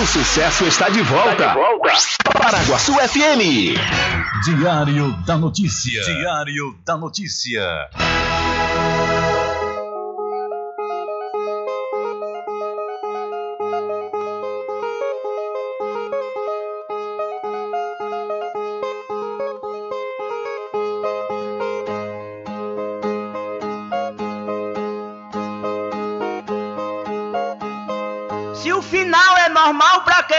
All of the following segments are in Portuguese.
O sucesso está de volta. Está de volta. Paraguaçu FM. Diário da Notícia. Diário da Notícia.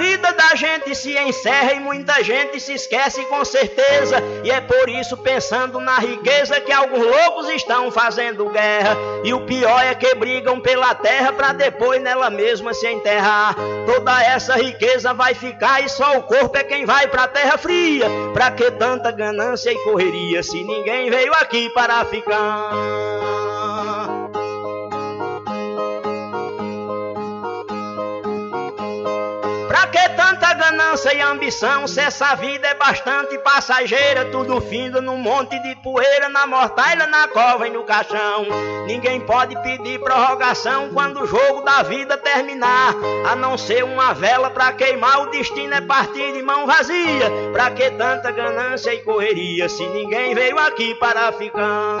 Vida da gente se encerra e muita gente se esquece com certeza. E é por isso, pensando na riqueza, que alguns loucos estão fazendo guerra. E o pior é que brigam pela terra para depois nela mesma se enterrar. Toda essa riqueza vai ficar e só o corpo é quem vai pra terra fria. Pra que tanta ganância e correria se ninguém veio aqui para ficar? Ganância e ambição, se essa vida é bastante passageira, tudo finda num monte de poeira, na mortalha, na cova e no caixão. Ninguém pode pedir prorrogação quando o jogo da vida terminar, a não ser uma vela pra queimar, o destino é partir de mão vazia. Pra que tanta ganância e correria, se ninguém veio aqui para ficar?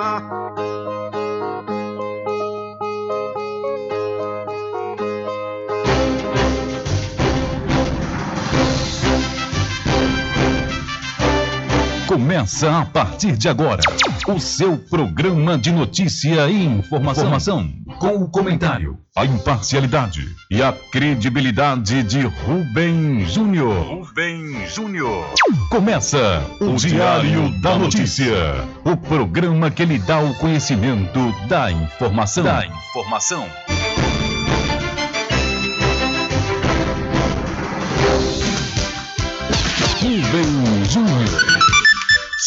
Começa a partir de agora o seu programa de notícia e informação, informação com o comentário, a imparcialidade e a credibilidade de Rubem Júnior. Rubem Júnior. Começa o Diário da Notícia, o programa que lhe dá o conhecimento da informação. Da informação. Rubem Júnior.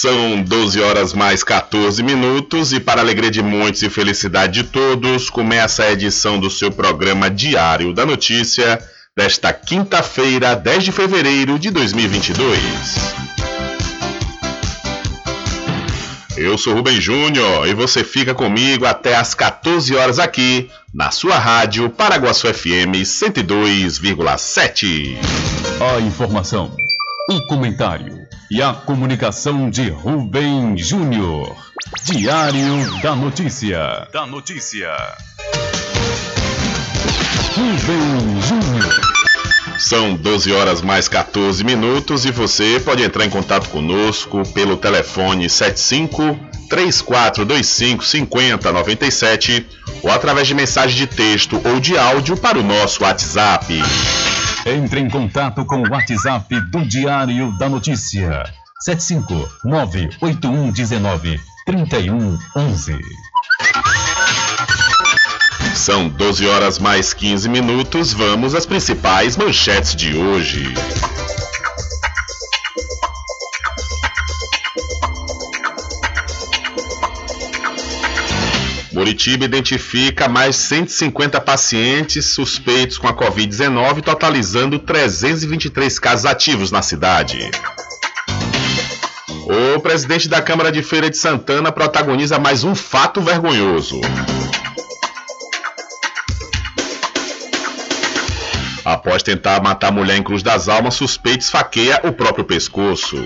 São 12 horas mais 14 minutos e para alegria de muitos e felicidade de todos, começa a edição do seu programa Diário da Notícia desta quinta-feira, 10 de fevereiro de 2022. Eu sou Rubem Júnior e você fica comigo até às 14 horas aqui na sua rádio Paraguaçu FM 102,7. A informação, o comentário e a comunicação de Rubem Júnior. Diário da Notícia. Da Notícia. Rubem Júnior. São 12 horas mais 14 minutos e você pode entrar em contato conosco pelo telefone 75 3425 5097 ou através de mensagem de texto ou de áudio para o nosso WhatsApp. Entre em contato com o WhatsApp do Diário da Notícia. 759-8119-3111. São 12 horas mais 15 minutos. Vamos às principais manchetes de hoje. Curitiba identifica mais 150 pacientes suspeitos com a Covid-19, totalizando 323 casos ativos na cidade. O presidente da Câmara de Feira de Santana protagoniza mais um fato vergonhoso. Após tentar matar a mulher em Cruz das Almas, suspeito esfaqueia o próprio pescoço.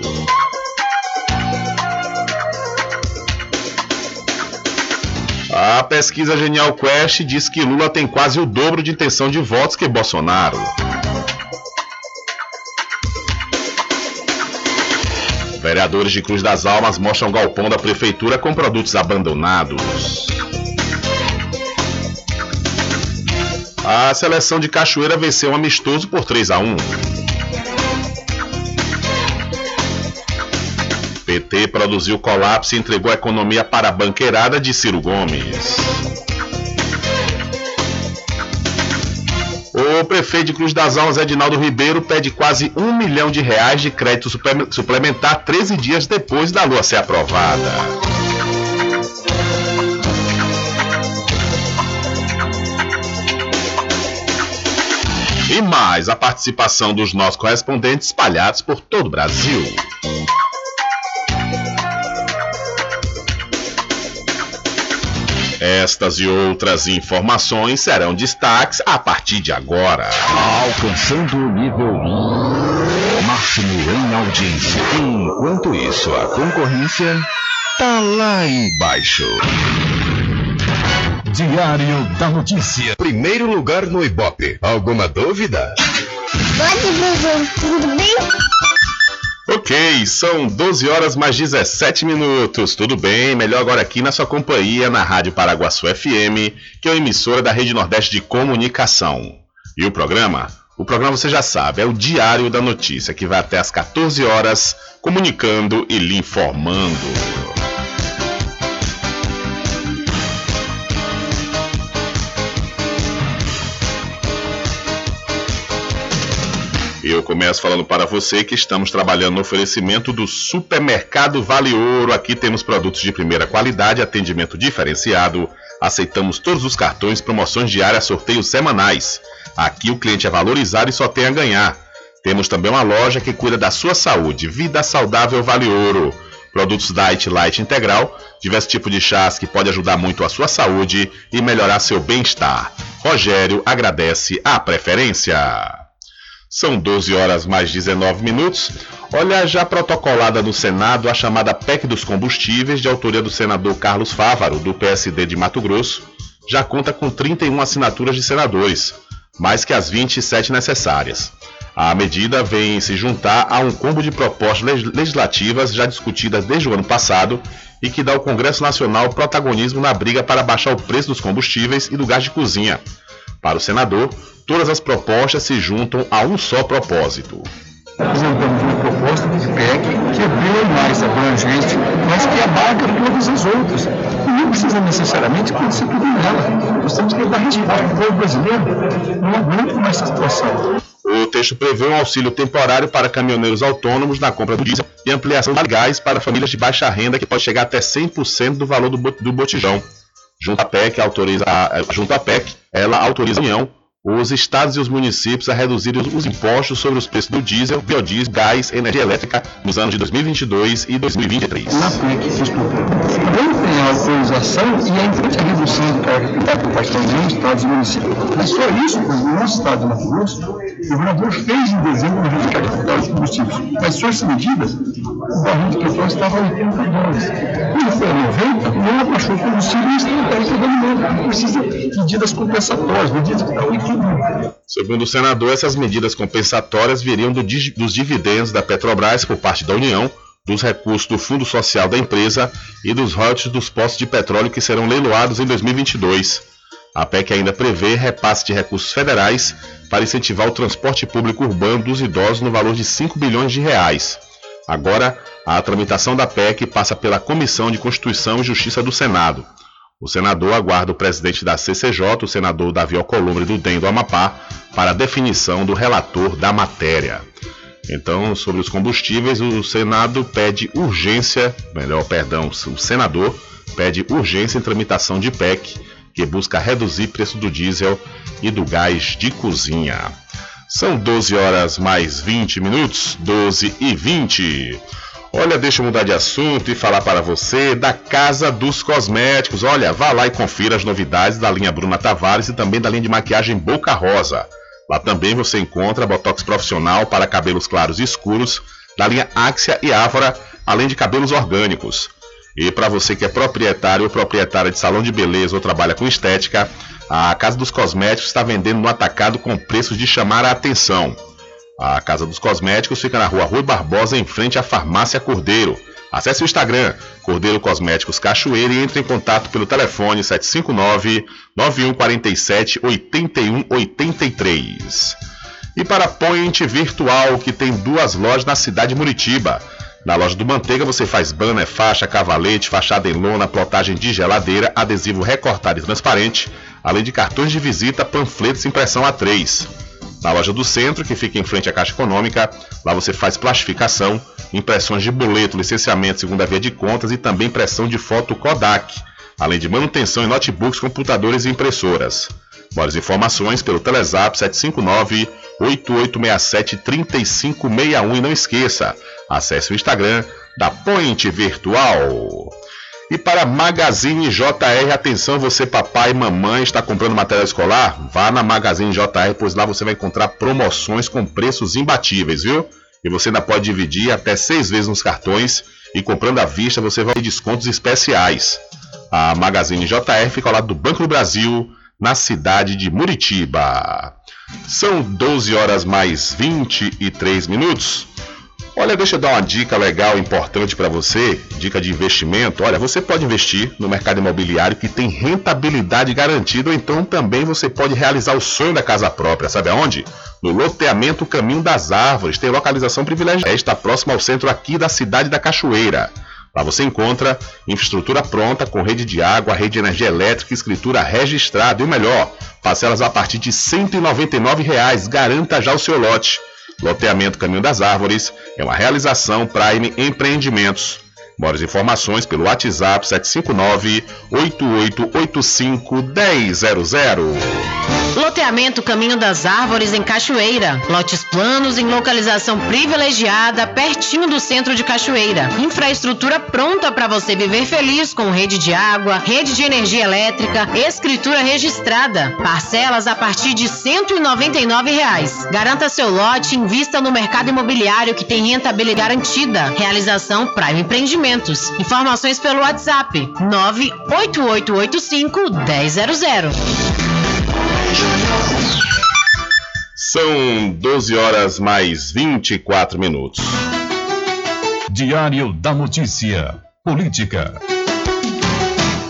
A pesquisa Genial Quest diz que Lula tem quase o dobro de intenção de votos que Bolsonaro. Vereadores de Cruz das Almas mostram galpão da prefeitura com produtos abandonados. A seleção de Cachoeira venceu um amistoso por 3 a 1. PT produziu colapso e entregou a economia para a banqueirada de Ciro Gomes. O prefeito de Cruz das Almas, Edinaldo Ribeiro, pede quase um milhão de reais de crédito suplementar 13 dias depois da lua ser aprovada. E mais a participação dos nossos correspondentes espalhados por todo o Brasil. Estas e outras informações serão destaques a partir de agora. Alcançando o nível máximo em audiência. Enquanto isso, a concorrência tá lá embaixo. Diário da Notícia. Primeiro lugar no Ibope. Alguma dúvida? Pode, tudo bem? Ok, são 12 horas mais 17 minutos. Tudo bem? Melhor agora aqui na sua companhia na Rádio Paraguaçu FM, que é uma emissora da Rede Nordeste de Comunicação. E o programa? O programa você já sabe, é o Diário da Notícia, que vai até às 14 horas, comunicando e lhe informando. Eu começo falando para você que estamos trabalhando no oferecimento do Supermercado Vale Ouro. Aqui temos produtos de primeira qualidade, atendimento diferenciado. Aceitamos todos os cartões, promoções diárias, sorteios semanais. Aqui o cliente é valorizado e só tem a ganhar. Temos também uma loja que cuida da sua saúde. Vida Saudável Vale Ouro. Produtos Diet Light Integral, diversos tipos de chás que pode ajudar muito a sua saúde e melhorar seu bem-estar. Rogério agradece a preferência. São 12 horas mais 19 minutos. Olha, já protocolada no Senado a chamada PEC dos combustíveis, de autoria do senador Carlos Fávaro, do PSD de Mato Grosso, já conta com 31 assinaturas de senadores, mais que as 27 necessárias. A medida vem se juntar a um combo de propostas legislativas já discutidas desde o ano passado e que dá ao Congresso Nacional protagonismo na briga para baixar o preço dos combustíveis e do gás de cozinha. Para o senador, todas as propostas se juntam a um só propósito. Apresentamos uma proposta de PEC que é bem mais abrangente, mas que abarca todas as outras. E não precisa necessariamente acontecer tudo nela. Nós temos que dar resposta ao povo brasileiro. Não aguenta mais essa situação. O texto prevê um auxílio temporário para caminhoneiros autônomos na compra do diesel e ampliação de gás para famílias de baixa renda que pode chegar até 100% do valor do botijão. Junto à PEC, autoriza, junto à PEC, ela autoriza a União os estados e os municípios a reduzirem os impostos sobre os preços do diesel, biodiesel, gás, energia elétrica nos anos de 2022 e 2023. Na PEC, também tem a autorização e a redução de carga tributária por parte da União, estados e municípios. Mas só isso, no nosso estado de Mato Grosso, o governador fez em dezembro uma redução de carga dos combustíveis. Mas só essas medidas, o barril de petróleo estava a 80 dólares. Quando foi a 90, não abaixou o combustível e está dando Precisa de medidas compensatórias, medidas que estão Segundo o senador, essas medidas compensatórias viriam do, dos dividendos da Petrobras por parte da União, dos recursos do Fundo Social da empresa e dos royalties dos postos de petróleo que serão leiloados em 2022. A PEC ainda prevê repasse de recursos federais para incentivar o transporte público urbano dos idosos no valor de 5 bilhões de reais. Agora, a tramitação da PEC passa pela Comissão de Constituição e Justiça do Senado. O senador aguarda o presidente da CCJ, o senador Davi Alcolumbre do DEM do Amapá, para a definição do relator da matéria. Então, sobre os combustíveis, o Senado pede urgência, melhor, perdão, o senador pede urgência em tramitação de PEC que busca reduzir preço do diesel e do gás de cozinha. São 12 horas mais 20 minutos, 12 e 20. Olha, deixa eu mudar de assunto e falar para você da Casa dos Cosméticos. Olha, vá lá e confira as novidades da linha Bruna Tavares e também da linha de maquiagem Boca Rosa. Lá também você encontra botox profissional para cabelos claros e escuros, da linha Axia e Ávora, além de cabelos orgânicos. E para você que é proprietário ou proprietária de salão de beleza ou trabalha com estética, a Casa dos Cosméticos está vendendo no atacado com preços de chamar a atenção. A Casa dos Cosméticos fica na rua Rui Barbosa, em frente à Farmácia Cordeiro. Acesse o Instagram, Cordeiro Cosméticos Cachoeira e entre em contato pelo telefone 759 9147 8183. E para Point Virtual, que tem duas lojas na cidade de Muritiba. Na loja do Manteiga você faz banner, faixa, cavalete, fachada em lona, plotagem de geladeira, adesivo recortado e transparente, além de cartões de visita, panfletos e impressão A3. Na loja do centro, que fica em frente à Caixa Econômica, lá você faz plastificação, impressões de boleto, licenciamento segunda via de contas e também impressão de foto Kodak, além de manutenção em notebooks, computadores e impressoras. Mais informações pelo Telezap 759 8867 3561 e não esqueça, acesse o Instagram da Point Virtual. E para Magazine JR, atenção você papai e mamãe está comprando material escolar? Vá na Magazine JR, pois lá você vai encontrar promoções com preços imbatíveis, viu? E você ainda pode dividir até seis vezes nos cartões e comprando à vista você vai ter descontos especiais. A Magazine JR fica ao lado do Banco do Brasil, na cidade de Muritiba. São 12 horas mais 23 minutos. Olha, deixa eu dar uma dica legal, importante para você, dica de investimento. Olha, você pode investir no mercado imobiliário que tem rentabilidade garantida, ou então também você pode realizar o sonho da casa própria. Sabe aonde? No loteamento Caminho das Árvores. Tem localização privilegiada. Está próximo ao centro aqui da cidade da Cachoeira. Lá você encontra infraestrutura pronta com rede de água, rede de energia elétrica, escritura registrada e o melhor, parcelas a partir de 199 reais. Garanta já o seu lote. Loteamento Caminho das Árvores é uma realização Prime Empreendimentos. Maiores informações pelo WhatsApp 759 8885 1000. Loteamento Caminho das Árvores em Cachoeira. Lotes planos em localização privilegiada, pertinho do centro de Cachoeira. Infraestrutura pronta para você viver feliz com rede de água, rede de energia elétrica, escritura registrada. Parcelas a partir de 199 reais. Garanta seu lote e invista no mercado imobiliário que tem rentabilidade garantida. Realização Prime Informações pelo WhatsApp 98885 1000. São 12 horas mais 24 minutos. Diário da Notícia. Política.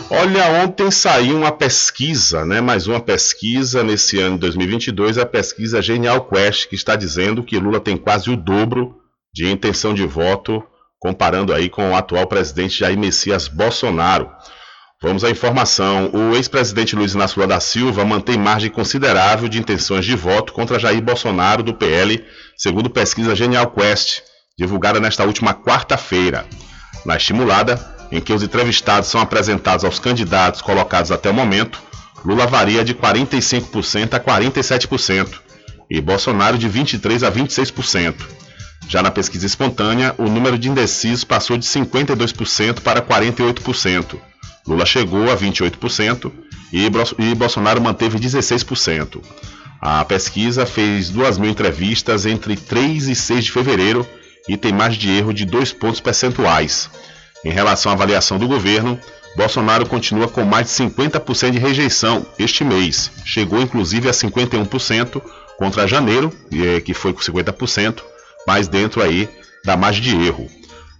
Olha, ontem saiu uma pesquisa, né? Mais uma pesquisa nesse ano de 2022, a pesquisa Genial Quest, que está dizendo que Lula tem quase o dobro de intenção de voto, comparando aí com o atual presidente Jair Messias Bolsonaro. Vamos à informação. O ex-presidente Luiz Inácio Lula da Silva mantém margem considerável de intenções de voto contra Jair Bolsonaro, do PL, segundo pesquisa Genial Quest, divulgada nesta última quarta-feira. Na estimulada, em que os entrevistados são apresentados aos candidatos colocados até o momento, Lula varia de 45% a 47% e Bolsonaro de 23% a 26%. Já na pesquisa espontânea, o número de indecisos passou de 52% para 48%. Lula chegou a 28% e Bolsonaro manteve 16%. A pesquisa fez 2 mil entrevistas entre 3 e 6 de fevereiro e tem margem de erro de 2 pontos percentuais. Em relação à avaliação do governo, Bolsonaro continua com mais de 50% de rejeição este mês. Chegou inclusive a 51% contra janeiro, que foi com 50%, mais dentro aí da margem de erro.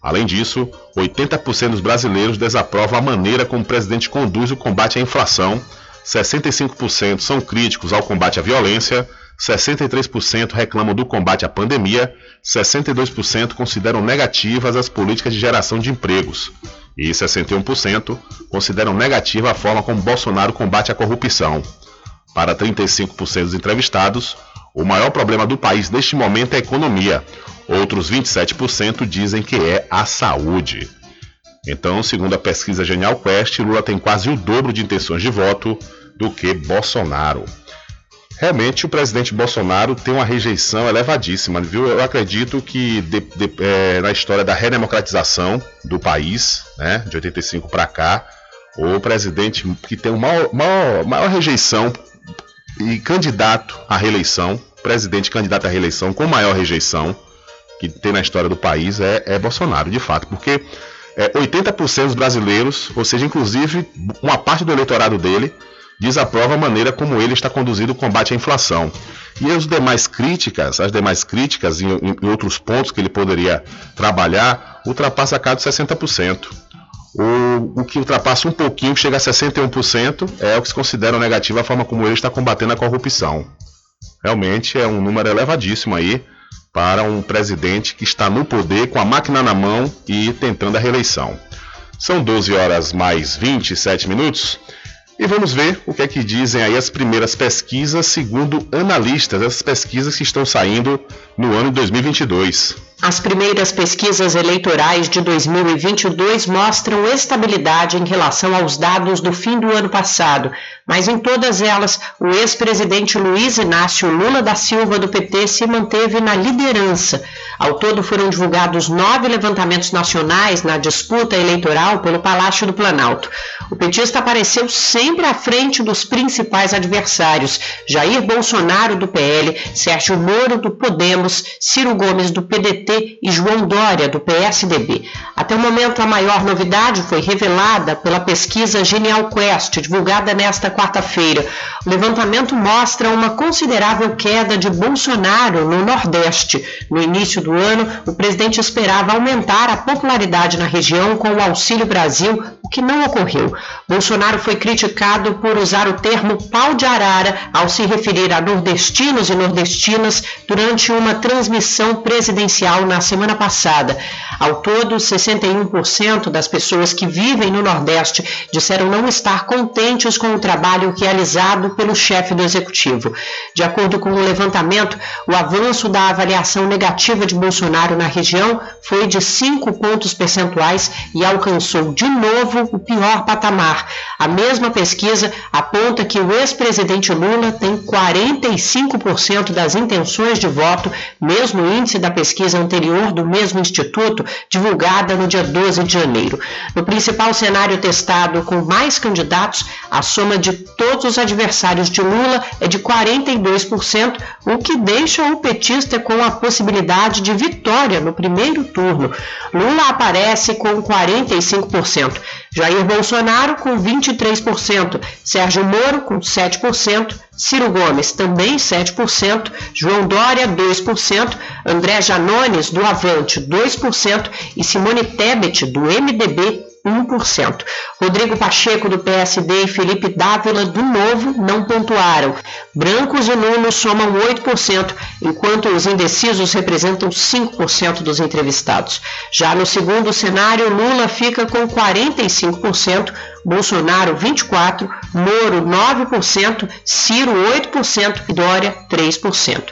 Além disso, 80% dos brasileiros desaprovam a maneira como o presidente conduz o combate à inflação, 65% são críticos ao combate à violência, 63% reclamam do combate à pandemia, 62% consideram negativas as políticas de geração de empregos e 61% consideram negativa a forma como Bolsonaro combate a corrupção. Para 35% dos entrevistados, o maior problema do país neste momento é a economia. Outros 27% dizem que é a saúde. Então, segundo a pesquisa Genial Quest, Lula tem quase o dobro de intenções de voto do que Bolsonaro. Realmente o presidente Bolsonaro tem uma rejeição elevadíssima, viu? Eu acredito que de, de, é, na história da redemocratização do país, né, de 85 para cá, o presidente que tem uma maior, maior, maior rejeição e candidato à reeleição, presidente candidato à reeleição com maior rejeição que tem na história do país é, é Bolsonaro, de fato, porque é, 80% dos brasileiros, ou seja, inclusive uma parte do eleitorado dele, desaprova a maneira como ele está conduzindo o combate à inflação. E as demais críticas, as demais críticas em, em outros pontos que ele poderia trabalhar, ultrapassa a cada 60%. O, o que ultrapassa um pouquinho, que chega a 61%, é o que se considera negativo a forma como ele está combatendo a corrupção. Realmente é um número elevadíssimo aí para um presidente que está no poder com a máquina na mão e tentando a reeleição. São 12 horas mais 27 minutos. E vamos ver o que é que dizem aí as primeiras pesquisas, segundo analistas, essas pesquisas que estão saindo no ano de 2022. As primeiras pesquisas eleitorais de 2022 mostram estabilidade em relação aos dados do fim do ano passado, mas em todas elas, o ex-presidente Luiz Inácio Lula da Silva do PT se manteve na liderança. Ao todo foram divulgados nove levantamentos nacionais na disputa eleitoral pelo Palácio do Planalto. O petista apareceu sempre à frente dos principais adversários: Jair Bolsonaro do PL, Sérgio Moro do Podemos, Ciro Gomes do PDT e João Dória do PSDB. Até o momento, a maior novidade foi revelada pela pesquisa Genial Quest, divulgada nesta quarta-feira. O levantamento mostra uma considerável queda de Bolsonaro no Nordeste. No início do ano, o presidente esperava aumentar a popularidade na região com o Auxílio Brasil, o que não ocorreu. Bolsonaro foi criticado por usar o termo pau de arara ao se referir a nordestinos e nordestinas durante uma transmissão presidencial na semana passada. Ao todo, 61% das pessoas que vivem no Nordeste disseram não estar contentes com o trabalho realizado pelo chefe do executivo. De acordo com o levantamento, o avanço da avaliação negativa de Bolsonaro na região foi de 5 pontos percentuais e alcançou de novo o pior patamar. A mesma pesquisa aponta que o ex-presidente Lula tem 45% das intenções de voto, mesmo índice da pesquisa anterior do mesmo instituto, divulgada no dia 12 de janeiro. No principal cenário testado com mais candidatos, a soma de todos os adversários de Lula é de 42%, o que deixa o petista com a possibilidade de vitória no primeiro turno. Lula aparece com 45%, Jair Bolsonaro com 23%, Sérgio Moro com 7%, Ciro Gomes também 7%, João Dória 2%, André Janones do Avante 2% e Simone Tebet do MDB 1%. Rodrigo Pacheco, do PSD, e Felipe Dávila, do Novo, não pontuaram. Brancos e nulos somam 8%, enquanto os indecisos representam 5% dos entrevistados. Já no segundo cenário, Lula fica com 45%, Bolsonaro 24%, Moro 9%, Ciro 8% e Dória 3%.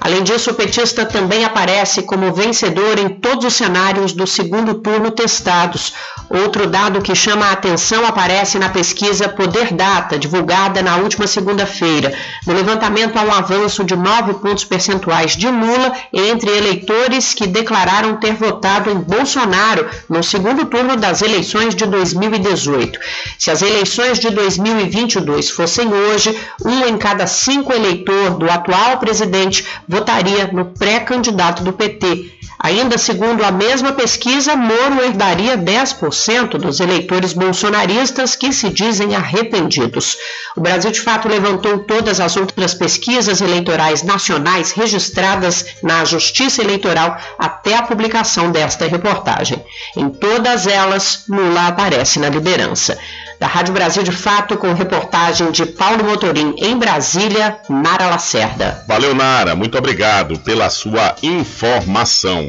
Além disso, o petista também aparece como vencedor em todos os cenários do segundo turno testados. Outro dado que chama a atenção aparece na pesquisa Poder Data, divulgada na última segunda-feira. No levantamento há um avanço de 9 pontos percentuais de Lula entre eleitores que declararam ter votado em Bolsonaro no segundo turno das eleições de 2018. Se as eleições de 2022 fossem hoje, um em cada cinco eleitor do atual presidente votaria no pré-candidato do PT. Ainda segundo a mesma pesquisa, Moro herdaria 10% dos eleitores bolsonaristas que se dizem arrependidos. O Brasil, de fato, levantou todas as outras pesquisas eleitorais nacionais registradas na Justiça Eleitoral até a publicação desta reportagem. Em todas elas, Lula aparece na liderança. Da Rádio Brasil de Fato, com reportagem de Paulo Motorim em Brasília, Nara Lacerda. Valeu, Nara. Muito obrigado pela sua informação.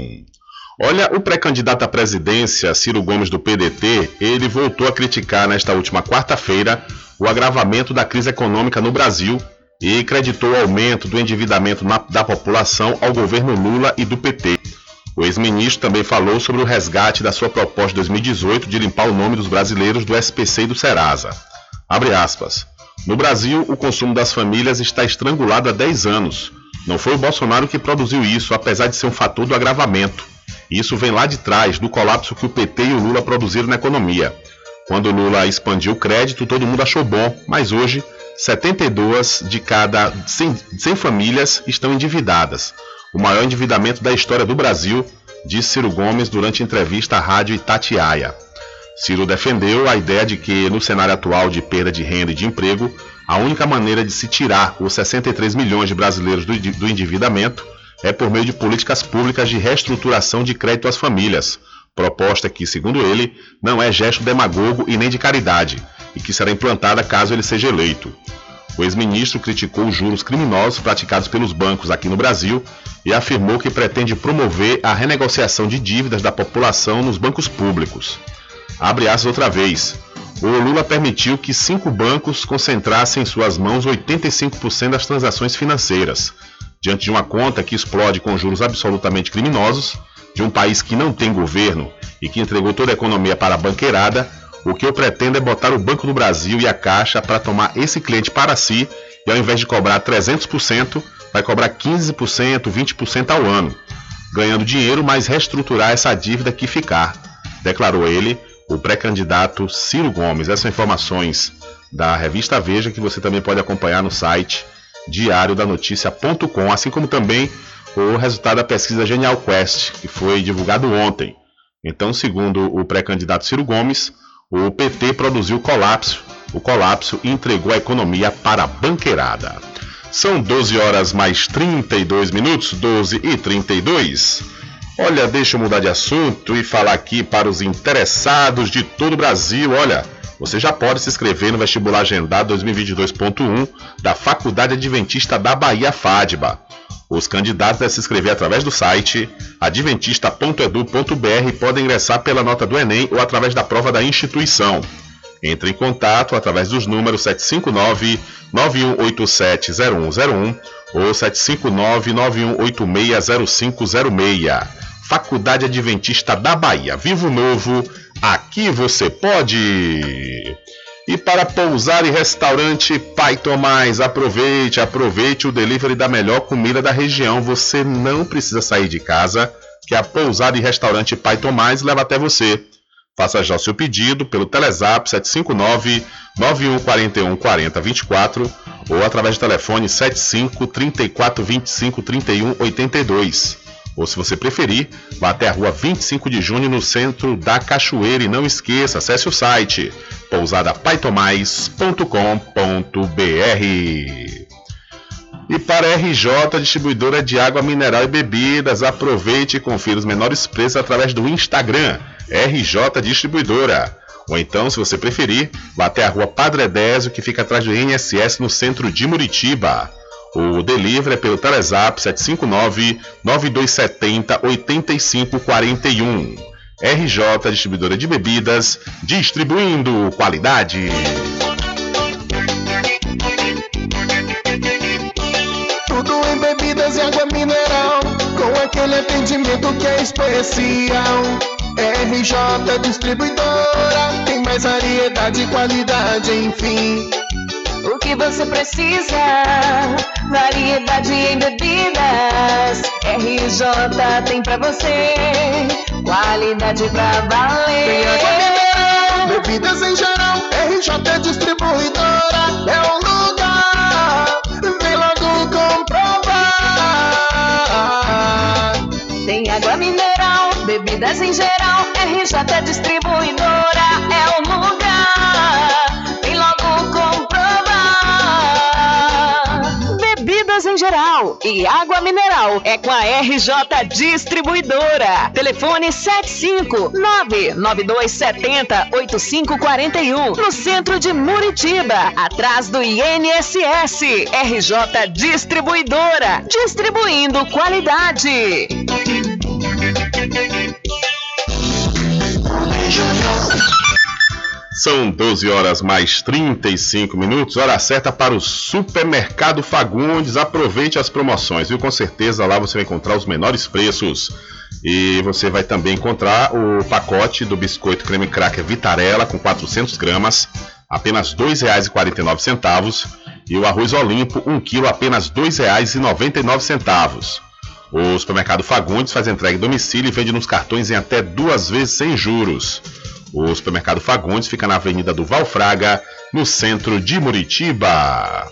Olha, o pré-candidato à presidência, Ciro Gomes do PDT, ele voltou a criticar nesta última quarta-feira o agravamento da crise econômica no Brasil e creditou o aumento do endividamento na, da população ao governo Lula e do PT. O ex-ministro também falou sobre o resgate da sua proposta de 2018 de limpar o nome dos brasileiros do SPC e do Serasa. No Brasil, o consumo das famílias está estrangulado há 10 anos. Não foi o Bolsonaro que produziu isso, apesar de ser um fator do agravamento. Isso vem lá de trás, do colapso que o PT e o Lula produziram na economia. Quando o Lula expandiu o crédito, todo mundo achou bom, mas hoje, 72 de cada 100, 100 famílias estão endividadas o maior endividamento da história do Brasil, disse Ciro Gomes durante entrevista à rádio Itatiaia. Ciro defendeu a ideia de que, no cenário atual de perda de renda e de emprego, a única maneira de se tirar os 63 milhões de brasileiros do, do endividamento é por meio de políticas públicas de reestruturação de crédito às famílias, proposta que, segundo ele, não é gesto demagogo e nem de caridade, e que será implantada caso ele seja eleito. O ex-ministro criticou os juros criminosos praticados pelos bancos aqui no Brasil e afirmou que pretende promover a renegociação de dívidas da população nos bancos públicos. Abre aspas outra vez. O Lula permitiu que cinco bancos concentrassem em suas mãos 85% das transações financeiras. Diante de uma conta que explode com juros absolutamente criminosos, de um país que não tem governo e que entregou toda a economia para a banqueirada, o que eu pretendo é botar o Banco do Brasil e a Caixa para tomar esse cliente para si e ao invés de cobrar 300%, vai cobrar 15%, 20% ao ano, ganhando dinheiro, mas reestruturar essa dívida que ficar, declarou ele, o pré-candidato Ciro Gomes. Essas informações da revista Veja que você também pode acompanhar no site diariodanoticia.com, assim como também o resultado da pesquisa Genial Quest, que foi divulgado ontem. Então, segundo o pré-candidato Ciro Gomes, o PT produziu colapso, o colapso entregou a economia para a banqueirada. São 12 horas mais 32 minutos, 12 e 32. Olha, deixa eu mudar de assunto e falar aqui para os interessados de todo o Brasil. Olha, você já pode se inscrever no vestibular agendado 2022.1 da Faculdade Adventista da Bahia FADBA. Os candidatos devem se inscrever através do site adventista.edu.br podem ingressar pela nota do Enem ou através da prova da instituição. Entre em contato através dos números 759-9187-0101 ou 759-9186-0506. Faculdade Adventista da Bahia. Vivo Novo, aqui você pode! E para pousar e restaurante Pai Tomás, aproveite, aproveite o delivery da melhor comida da região. Você não precisa sair de casa, que a pousada e restaurante Pai Tomás leva até você. Faça já o seu pedido pelo Telezap 759 9141 4024 ou através do telefone 75 34 25 31 82. Ou se você preferir, vá até a rua 25 de junho no centro da Cachoeira e não esqueça, acesse o site pousadapaitomais.com.br. E para a RJ, distribuidora de água mineral e bebidas, aproveite e confira os menores preços através do Instagram, RJ Distribuidora. Ou então, se você preferir, vá até a rua Padre Edésio, que fica atrás do INSS no centro de Muritiba. O delivery é pelo Telezap 759-9270-8541. RJ Distribuidora de Bebidas, distribuindo qualidade. Tudo em bebidas e água mineral, com aquele atendimento que é especial. RJ Distribuidora, tem mais variedade e qualidade, enfim o que você precisa. Variedade em bebidas. RJ tem pra você. Qualidade pra valer. Tem água mineral, bebidas em geral. RJ Distribuidora é o lugar. Vem logo comprovar. Tem água mineral, bebidas em geral. RJ Distribuidora é o lugar. Geral e água mineral é com a RJ Distribuidora. Telefone 75992708541 no centro de Muritiba, atrás do INSS. RJ Distribuidora, distribuindo qualidade. São 12 horas mais 35 minutos, hora certa para o Supermercado Fagundes. Aproveite as promoções, viu? Com certeza lá você vai encontrar os menores preços. E você vai também encontrar o pacote do biscoito creme cracker Vitarella com 400 gramas, apenas R$ 2,49. E o arroz Olimpo, 1 kg, apenas R$ 2,99. O supermercado Fagundes faz entrega em domicílio e vende nos cartões em até duas vezes sem juros. O supermercado Fagundes fica na Avenida do Valfraga, no centro de Muritiba.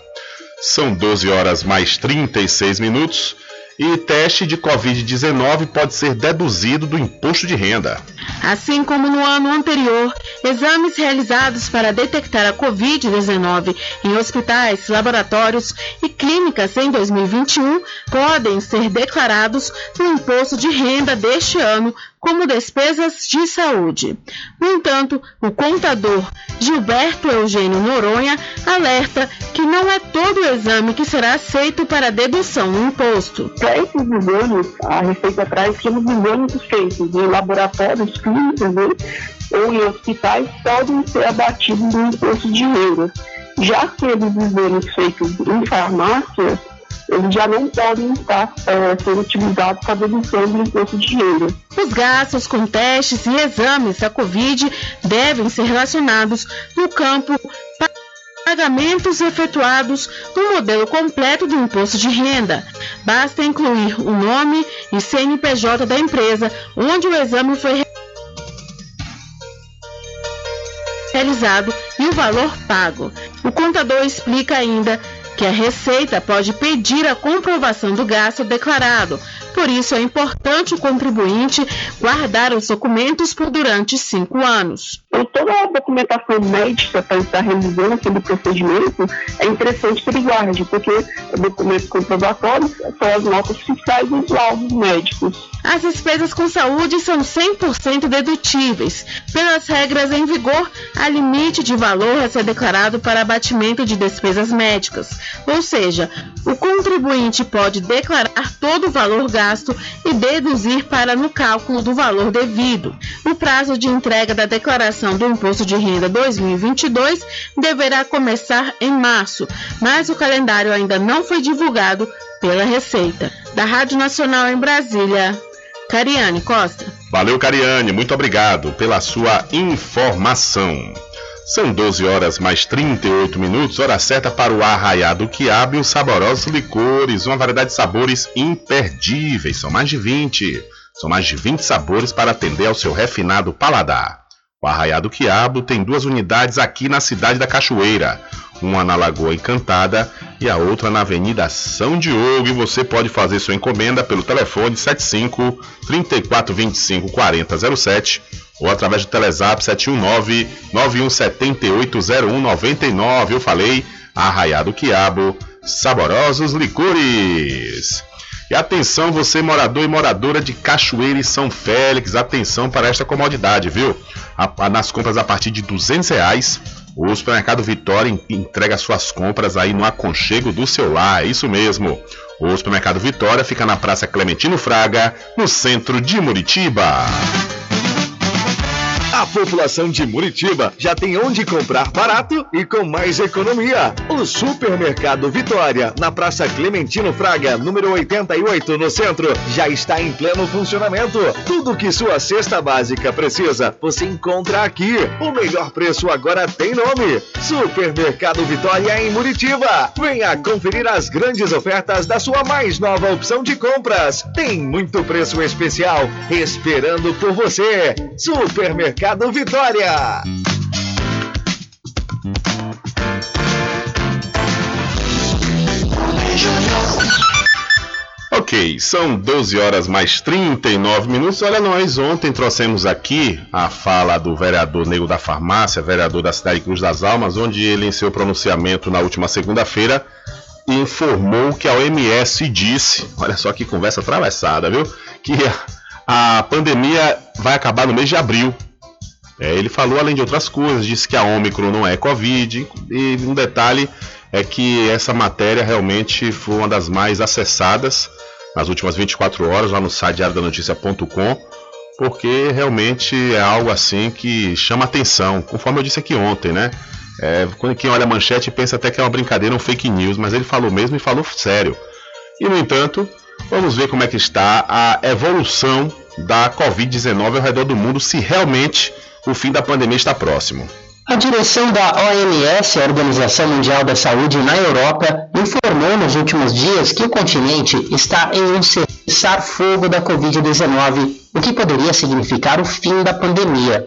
São 12 horas mais 36 minutos e teste de Covid-19 pode ser deduzido do imposto de renda. Assim como no ano anterior, exames realizados para detectar a Covid-19 em hospitais, laboratórios e clínicas em 2021 podem ser declarados no imposto de renda deste ano como despesas de saúde. No entanto, o contador Gilberto Eugênio Noronha alerta que não é todo o exame que será aceito para dedução no imposto. Para esses exames, a Receita traz que os exames feitos em laboratórios clínicos né, ou em hospitais podem ser abatidos no imposto de renda. Já aqueles exames feitos em farmácias, eles já não podem estar é, sendo utilizados para dedução do imposto de renda. Os gastos com testes e exames da Covid devem ser relacionados no campo pagamentos efetuados no modelo completo do imposto de renda. Basta incluir o nome e CNPJ da empresa onde o exame foi realizado e o valor pago. O contador explica ainda que a Receita pode pedir a comprovação do gasto declarado. Por isso, é importante o contribuinte guardar os documentos por durante cinco anos. Então, toda a documentação médica para estar realizando aquele procedimento é interessante que ele guarde, porque documentos comprobatórios são as notas fiscais e os laudos médicos. As despesas com saúde são 100% dedutíveis. Pelas regras em vigor, há limite de valor a ser declarado para abatimento de despesas médicas. Ou seja, o contribuinte pode declarar todo o valor gasto e deduzir para no cálculo do valor devido. O prazo de entrega da declaração do Imposto de Renda 2022 deverá começar em março, mas o calendário ainda não foi divulgado pela Receita. Da Rádio Nacional em Brasília, Cariane Costa. Valeu, Cariane, muito obrigado pela sua informação. São 12 horas mais 38 minutos, hora certa para o arraiado quiabo e os saborosos licores, uma variedade de sabores imperdíveis, são mais de 20. São mais de 20 sabores para atender ao seu refinado paladar. O Arraiado Quiabo tem duas unidades aqui na cidade da Cachoeira, uma na Lagoa Encantada e a outra na Avenida São Diogo. E você pode fazer sua encomenda pelo telefone 75 3425 4007 ou através do Telezap 719 91780199. Eu falei, Arraiado Quiabo, saborosos licores. E atenção, você morador e moradora de Cachoeira e São Félix, atenção para esta comodidade, viu? Nas compras a partir de 200 reais, o supermercado Vitória entrega suas compras aí no aconchego do seu lar, é isso mesmo. O supermercado Vitória fica na Praça Clementino Fraga, no centro de Muritiba. A população de Muritiba já tem onde comprar barato e com mais economia. O Supermercado Vitória, na Praça Clementino Fraga, número 88, no centro, já está em pleno funcionamento. Tudo que sua cesta básica precisa, você encontra aqui. O melhor preço agora tem nome: Supermercado Vitória em Muritiba. Venha conferir as grandes ofertas da sua mais nova opção de compras. Tem muito preço especial esperando por você. Supermercado Mercado Vitória. Ok, são 12 horas mais 39 minutos. Olha, nós ontem trouxemos aqui a fala do vereador Nego da Farmácia, vereador da cidade Cruz das Almas, onde ele, em seu pronunciamento na última segunda-feira, informou que a OMS disse, olha só que conversa atravessada, viu? Que a, a pandemia vai acabar no mês de abril. É, ele falou, além de outras coisas, disse que a Ômicron não é Covid, e um detalhe é que essa matéria realmente foi uma das mais acessadas nas últimas 24 horas lá no site diariodanoticia.com, porque realmente é algo assim que chama atenção, conforme eu disse aqui ontem, né? É, quando quem olha a manchete pensa até que é uma brincadeira, um fake news, mas ele falou mesmo e falou sério. E no entanto, vamos ver como é que está a evolução da Covid-19 ao redor do mundo, se realmente o fim da pandemia está próximo. A direção da OMS, a Organização Mundial da Saúde na Europa, informou nos últimos dias que o continente está em um cessar-fogo da Covid-19, o que poderia significar o fim da pandemia.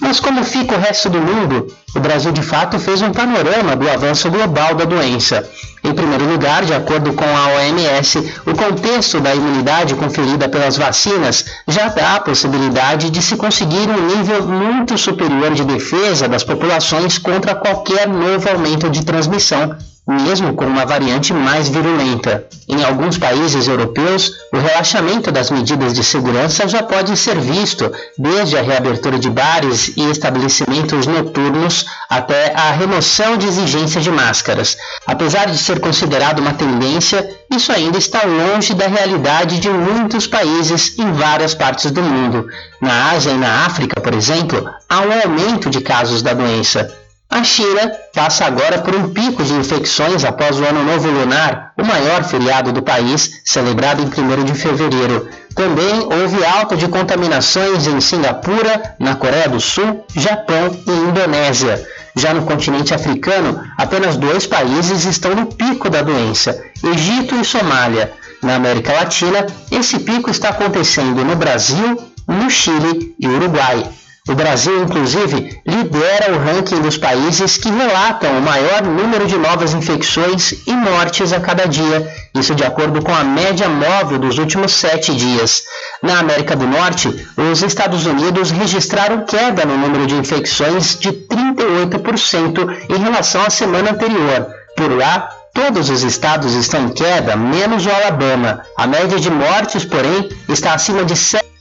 Mas como fica o resto do mundo? O Brasil de fato fez um panorama do avanço global da doença. Em primeiro lugar, de acordo com a OMS, o contexto da imunidade conferida pelas vacinas já dá a possibilidade de se conseguir um nível muito superior de defesa das populações contra qualquer novo aumento de transmissão, mesmo com uma variante mais virulenta. Em alguns países europeus, o relaxamento das medidas de segurança já pode ser visto, desde a reabertura de bares e estabelecimentos noturnos até a remoção de exigências de máscaras. Apesar de ser considerado uma tendência, isso ainda está longe da realidade de muitos países em várias partes do mundo. Na Ásia e na África, por exemplo, há um aumento de casos da doença. A China passa agora por um pico de infecções após o Ano Novo Lunar, o maior feriado do país, celebrado em 1 de fevereiro. Também houve alta de contaminações em Singapura, na Coreia do Sul, Japão e Indonésia. Já no continente africano, apenas dois países estão no pico da doença: Egito e Somália. Na América Latina, esse pico está acontecendo no Brasil, no Chile e Uruguai. O Brasil, inclusive, lidera o ranking dos países que relatam o maior número de novas infecções e mortes a cada dia, isso de acordo com a média móvel dos últimos sete dias. Na América do Norte, os Estados Unidos registraram queda no número de infecções de 38% em relação à semana anterior. Por lá, Todos os estados estão em queda, menos o Alabama. A média de mortes, porém, está acima de 7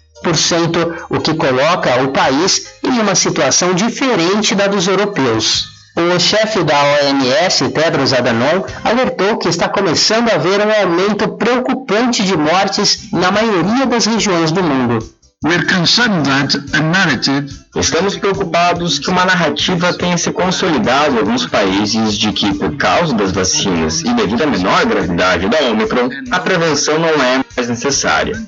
o que coloca o país em uma situação diferente da dos europeus. O chefe da OMS, Tedros Adhanom, alertou que está começando a haver um aumento preocupante de mortes na maioria das regiões do mundo. Estamos preocupados que uma narrativa tenha se consolidado em alguns países de que, por causa das vacinas e devido à menor gravidade da Omicron, a prevenção não é mais necessária.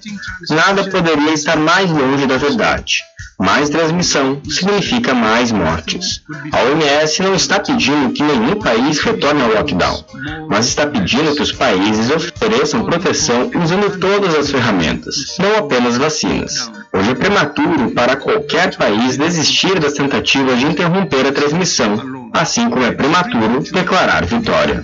Nada poderia estar mais longe da verdade. Mais transmissão significa mais mortes. A OMS não está pedindo que nenhum país retorne ao lockdown, mas está pedindo que os países ofereçam proteção usando todas as ferramentas, não apenas vacinas. Hoje é prematuro para qualquer país desistir das tentativas de interromper a transmissão, assim como é prematuro declarar vitória.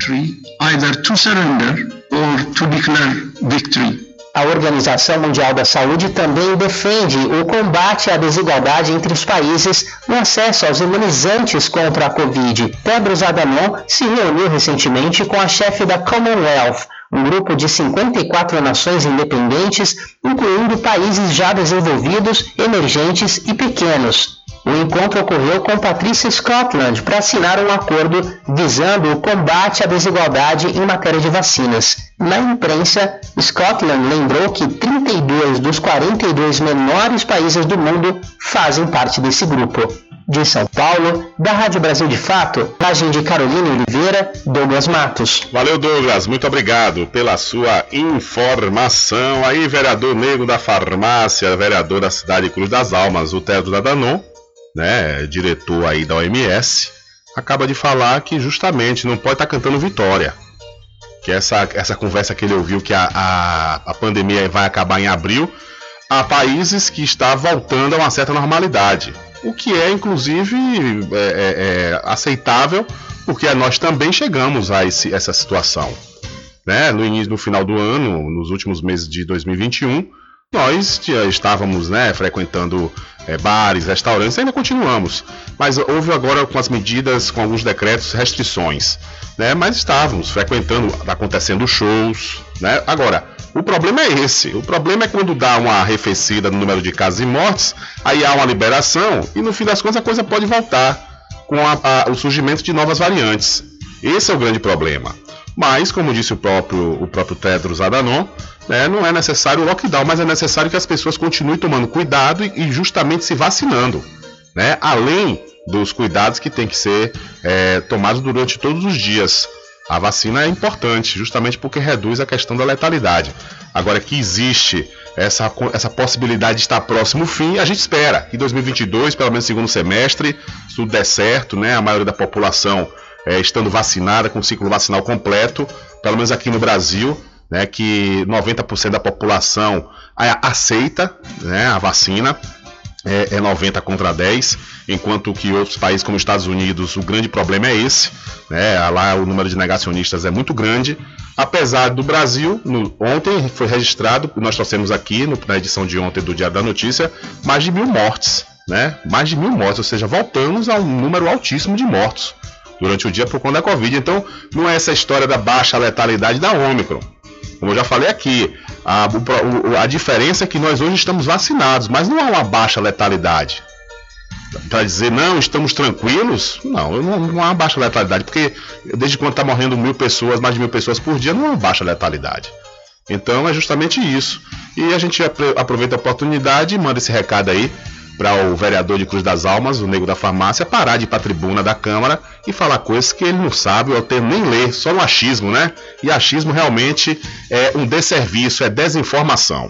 A Organização Mundial da Saúde também defende o combate à desigualdade entre os países no acesso aos imunizantes contra a Covid. Tedros Adhanom se reuniu recentemente com a chefe da Commonwealth, um grupo de 54 nações independentes, incluindo países já desenvolvidos, emergentes e pequenos. O encontro ocorreu com Patrícia Scotland para assinar um acordo visando o combate à desigualdade em matéria de vacinas. Na imprensa, Scotland lembrou que 32 dos 42 menores países do mundo fazem parte desse grupo. De São Paulo, da Rádio Brasil de Fato, imagem de Carolina Oliveira, Douglas Matos. Valeu, Douglas. Muito obrigado pela sua informação. Aí, vereador negro da farmácia, vereador da cidade Cruz das Almas, o Teto da Danon, né, diretor aí da OMS, acaba de falar que justamente não pode estar tá cantando vitória. Que essa, essa conversa que ele ouviu que a, a, a pandemia vai acabar em abril, há países que está voltando a uma certa normalidade. O que é, inclusive, é, é, é aceitável, porque nós também chegamos a esse, essa situação. né, no início, no final do ano, nos últimos meses de 2021, nós estávamos né, frequentando é, bares, restaurantes, ainda continuamos. Mas houve agora com as medidas, com alguns decretos, restrições. Né, mas estávamos frequentando, acontecendo shows. Né? Agora, o problema é esse. O problema é quando dá uma arrefecida no número de casos e mortes, aí há uma liberação e no fim das contas a coisa pode voltar com a, a, o surgimento de novas variantes. Esse é o grande problema. Mas, como disse o próprio, o próprio Tedros Adhanom, né, não é necessário o lockdown, mas é necessário que as pessoas continuem tomando cuidado e, e justamente se vacinando. Né, além dos cuidados que tem que ser é, tomados durante todos os dias. A vacina é importante, justamente porque reduz a questão da letalidade. Agora que existe essa, essa possibilidade de estar próximo ao fim, a gente espera que 2022, pelo menos segundo semestre, se tudo der certo, né, a maioria da população é, estando vacinada, com o ciclo vacinal completo, pelo menos aqui no Brasil, né, que 90% da população aceita né, a vacina, é, é 90 contra 10, enquanto que outros países como os Estados Unidos, o grande problema é esse, né, lá o número de negacionistas é muito grande, apesar do Brasil, no, ontem foi registrado, nós trouxemos aqui no, na edição de ontem do Diário da Notícia, mais de mil mortes, né, mais de mil mortes, ou seja, voltamos a um número altíssimo de mortos durante o dia por conta da Covid. Então, não é essa história da baixa letalidade da Ômicron. Como eu já falei aqui, a, a diferença é que nós hoje estamos vacinados, mas não há uma baixa letalidade. Para dizer, não, estamos tranquilos, não, não, não há baixa letalidade, porque desde quando está morrendo mil pessoas, mais de mil pessoas por dia, não há baixa letalidade. Então é justamente isso. E a gente aproveita a oportunidade e manda esse recado aí para o vereador de Cruz das Almas, o nego da farmácia, parar de ir para a tribuna da Câmara e falar coisas que ele não sabe ou até nem lê, só um achismo, né? E achismo realmente é um desserviço, é desinformação.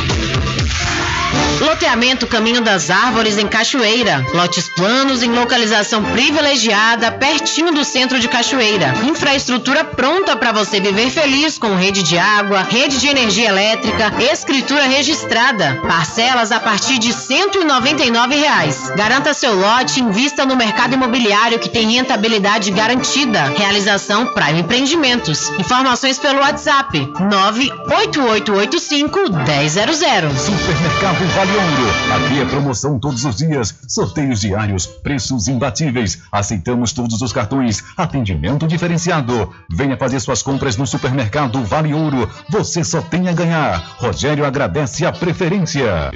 Loteamento Caminho das Árvores em Cachoeira. Lotes planos em localização privilegiada, pertinho do centro de Cachoeira. Infraestrutura pronta para você viver feliz com rede de água, rede de energia elétrica, escritura registrada. Parcelas a partir de 199 reais. Garanta seu lote invista no mercado imobiliário que tem rentabilidade garantida. Realização Prime Empreendimentos. Informações pelo WhatsApp 98885 1000. Supermercado Vale Ouro. Aqui é promoção todos os dias, sorteios diários, preços imbatíveis. Aceitamos todos os cartões, atendimento diferenciado. Venha fazer suas compras no supermercado Vale Ouro. Você só tem a ganhar. Rogério agradece a preferência.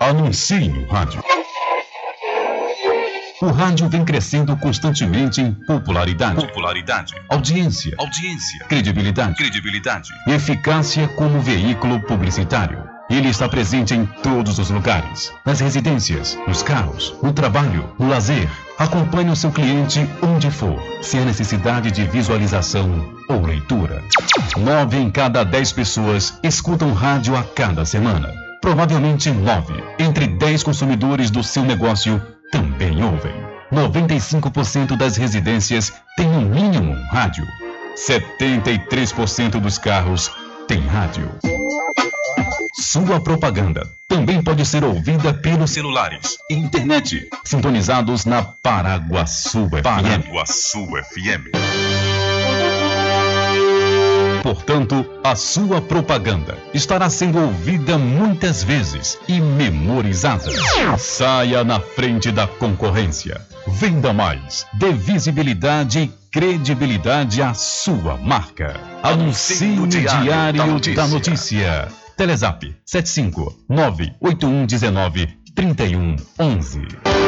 Anuncie no rádio. O rádio vem crescendo constantemente em popularidade, popularidade, audiência, audiência, credibilidade, credibilidade, eficácia como veículo publicitário. Ele está presente em todos os lugares, nas residências, nos carros, no trabalho, no lazer. Acompanhe o seu cliente onde for, se há necessidade de visualização ou leitura. Nove em cada dez pessoas escutam rádio a cada semana. Provavelmente nove entre dez consumidores do seu negócio também ouvem. 95% das residências têm no mínimo um rádio. 73% dos carros têm rádio. Sua propaganda também pode ser ouvida pelos celulares e internet, sintonizados na Paraguaçu FM. Paraguaçu FM. Portanto, a sua propaganda estará sendo ouvida muitas vezes e memorizada. Saia na frente da concorrência. Venda mais. Dê visibilidade e credibilidade à sua marca. Anuncie no Diário, Diário da, Notícia. da Notícia. Telezap 75 98119 3111.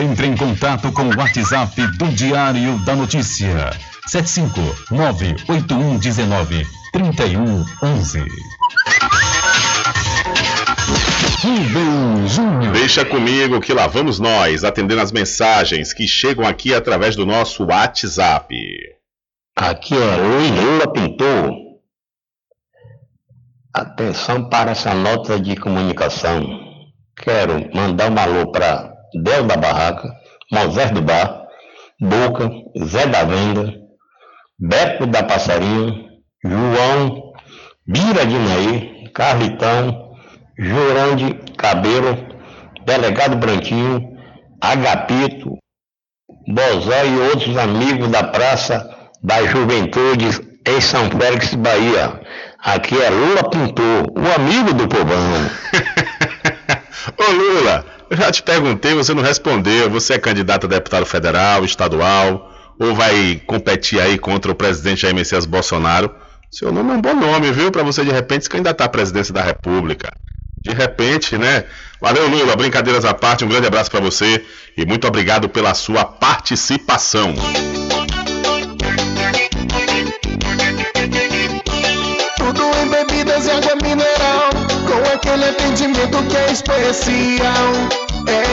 Entre em contato com o WhatsApp do Diário da Notícia. 759-8119-3111. Rubem Júnior. Deixa comigo que lá vamos nós, atendendo as mensagens que chegam aqui através do nosso WhatsApp. Aqui é Luiz Lula Pintor. Atenção para essa nota de comunicação. Quero mandar um alô para Del da Barraca, Moisés do Bar, Boca, Zé da Venda, Beto da Passarinho, João, Bira de Naí, Carlitão, Jurande Cabelo, Delegado Branquinho, Agapito, Bozó e outros amigos da Praça da Juventude em São Félix, Bahia. Aqui é Lula Pintor, o amigo do povão. Ô Lula, eu já te perguntei, você não respondeu. Você é candidato a deputado federal, estadual, ou vai competir aí contra o presidente Jair Messias Bolsonaro? Seu nome é um bom nome, viu? Para você de repente se candidatar à presidência da República. De repente, né? Valeu, Lula. Brincadeiras à parte, um grande abraço para você e muito obrigado pela sua participação. Aquele atendimento que é especial.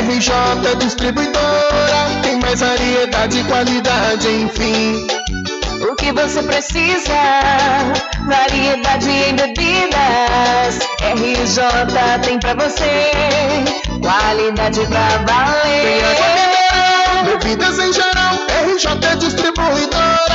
RJ Distribuidora, tem mais variedade e qualidade, enfim. O que você precisa? Variedade em bebidas. RJ tem pra você. Qualidade pra valer. Bebidas em geral, RJ Distribuidora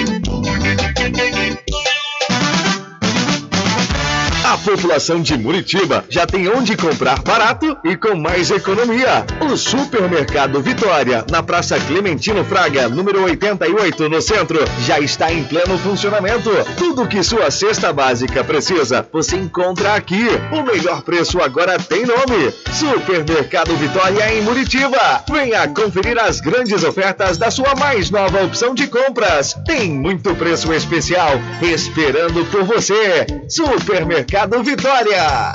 A população de Muritiba já tem onde comprar barato e com mais economia. O Supermercado Vitória, na Praça Clementino Fraga, número 88, no centro, já está em pleno funcionamento. Tudo que sua cesta básica precisa, você encontra aqui. O melhor preço agora tem nome: Supermercado Vitória em Muritiba. Venha conferir as grandes ofertas da sua mais nova opção de compras. Tem muito preço especial esperando por você. Supermercado Vitória.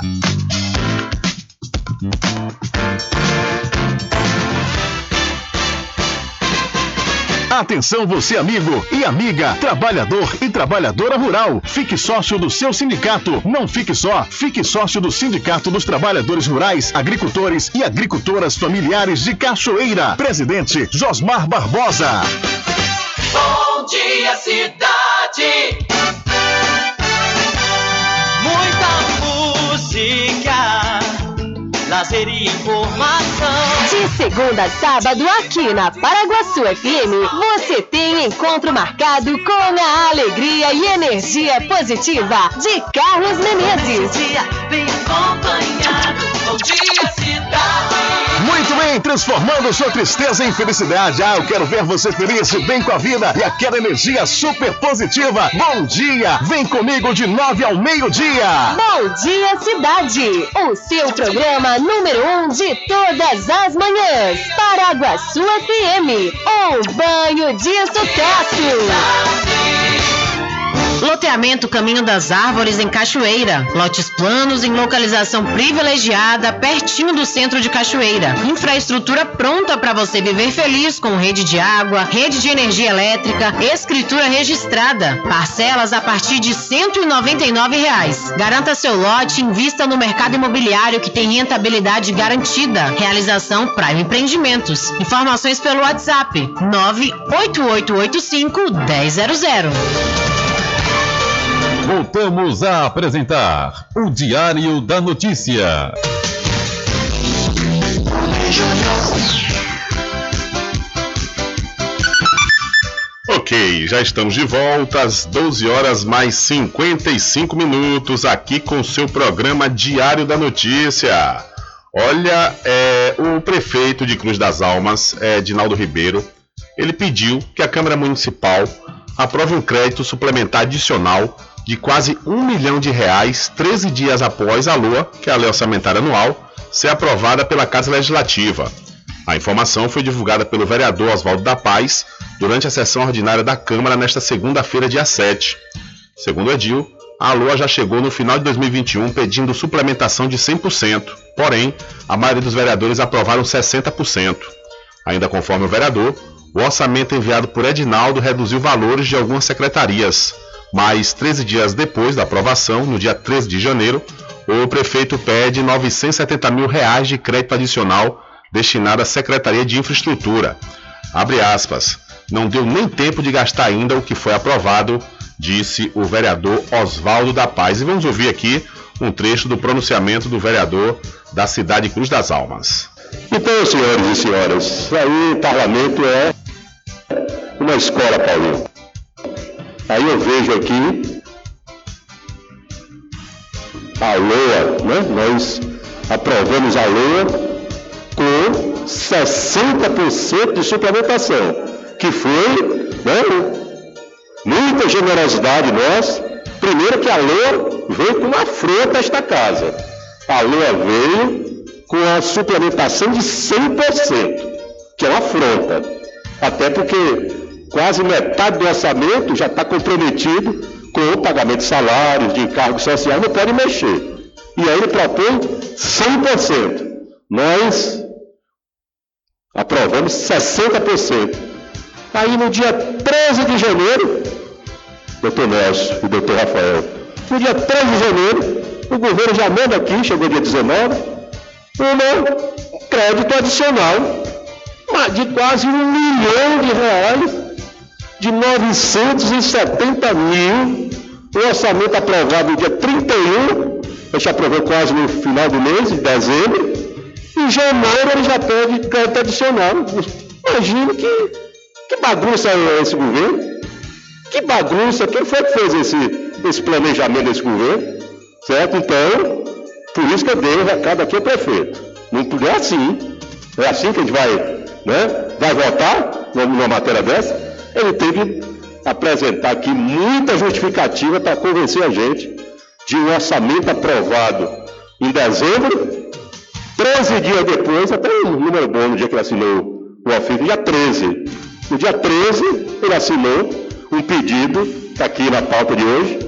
Atenção você amigo e amiga, trabalhador e trabalhadora rural. Fique sócio do seu sindicato. Não fique só, fique sócio do Sindicato dos Trabalhadores Rurais, Agricultores e Agricultoras Familiares de Cachoeira. Presidente Josmar Barbosa. Bom dia, cidade. Música, lazer e informação. De segunda a sábado, aqui na Paraguaçu FM, você tem encontro marcado com a alegria e energia positiva de Carlos Menezes. Bem acompanhado. Bom dia, cidade. Muito bem, transformando sua tristeza em felicidade. Ah, eu quero ver você feliz, bem com a vida e aquela energia super positiva. Bom dia! Vem comigo de nove ao meio-dia. Bom dia, cidade! O seu programa número um de todas as manhãs. Paraguaçu FM. Um banho de sucesso. Loteamento Caminho das Árvores em Cachoeira. Lotes planos em localização privilegiada, pertinho do centro de Cachoeira. Infraestrutura pronta para você viver feliz com rede de água, rede de energia elétrica, escritura registrada. Parcelas a partir de 199 reais. Garanta seu lote e invista no mercado imobiliário que tem rentabilidade garantida. Realização Prime Empreendimentos. Informações pelo WhatsApp 98885 1000. Voltamos a apresentar o Diário da Notícia. Ok, já estamos de volta às 12 horas mais 55 minutos aqui com o seu programa Diário da Notícia. Olha, é, o prefeito de Cruz das Almas, é, Dinaldo Ribeiro, ele pediu que a Câmara Municipal aprove um crédito suplementar adicional de quase um milhão de reais 13 dias após a LOA, que é a Lei Orçamentária Anual, ser aprovada pela Casa Legislativa. A informação foi divulgada pelo vereador Oswaldo da Paz durante a sessão ordinária da Câmara nesta segunda-feira, dia 7. Segundo Edil, a LOA já chegou no final de 2021 pedindo suplementação de 100%, porém, a maioria dos vereadores aprovaram 60%. Ainda conforme o vereador, o orçamento enviado por Edinaldo reduziu valores de algumas secretarias. Mas 13 dias depois da aprovação, no dia 13 de janeiro, o prefeito pede 970 mil reais de crédito adicional destinado à Secretaria de Infraestrutura. Abre aspas. Não deu nem tempo de gastar ainda o que foi aprovado, disse o vereador Oswaldo da Paz. E vamos ouvir aqui um trecho do pronunciamento do vereador da cidade Cruz das Almas. Então, senhores e senhoras, aí o parlamento é uma escola, Paulinho. Aí eu vejo aqui a LOA, né? nós aprovamos a LOA com 60% de suplementação, que foi né, muita generosidade nossa. Primeiro que a LOA veio com uma afronta a esta casa. A LOA veio com a suplementação de 100%, que é uma afronta. Até porque quase metade do orçamento já está comprometido com o pagamento de salários, de encargos sociais, não pode mexer. E aí ele propõe 100%. Nós aprovamos 60%. Aí no dia 13 de janeiro, doutor Nelson e doutor Rafael, no dia 13 de janeiro, o governo já manda aqui, chegou dia 19, um crédito adicional de quase um milhão de reais de 970 mil, o orçamento aprovado no dia 31, a gente aprovou quase no final do mês, de dezembro, em janeiro ele já pede crédito adicional. Imagina que, que bagunça é esse governo. Que bagunça, quem foi que fez esse, esse planejamento desse governo? Certo? Então, por isso que eu dei o recado aqui ao prefeito. Não é assim. É assim que a gente vai, né? Vai votar numa matéria dessa? Ele tem que apresentar aqui muita justificativa para convencer a gente de um orçamento aprovado em dezembro, 13 dias depois, até o número bom no dia que ele assinou o ofício, dia 13. No dia 13, ele assinou um pedido, está aqui na pauta de hoje,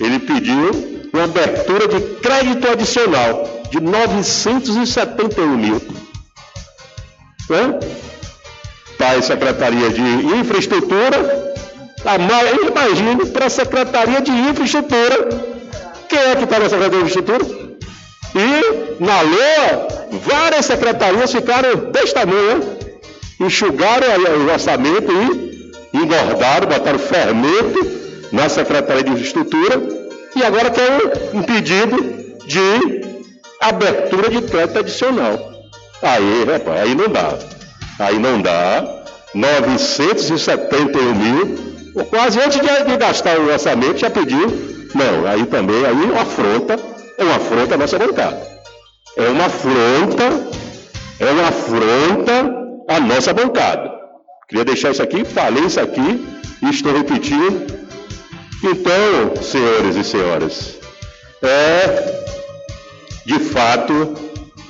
ele pediu uma abertura de crédito adicional de 971 mil. Né? Para a Secretaria de Infraestrutura, imagine para a Secretaria de Infraestrutura. Quem é que está na Secretaria de Infraestrutura? E na LOA, várias secretarias ficaram desse tamanho, enxugaram o orçamento e engordaram, botaram fermento na Secretaria de Infraestrutura e agora tem um pedido de abertura de crédito adicional. Aí, rapaz, aí não dá. Aí não dá. 971 mil. Quase antes de, gastar o orçamento, já pediu. Não, aí também, aí é uma afronta, é uma afronta à nossa bancada. É uma afronta É uma afronta à nossa bancada. Queria deixar isso aqui, falei isso aqui e estou repetindo. Então, senhores e senhoras, é de fato,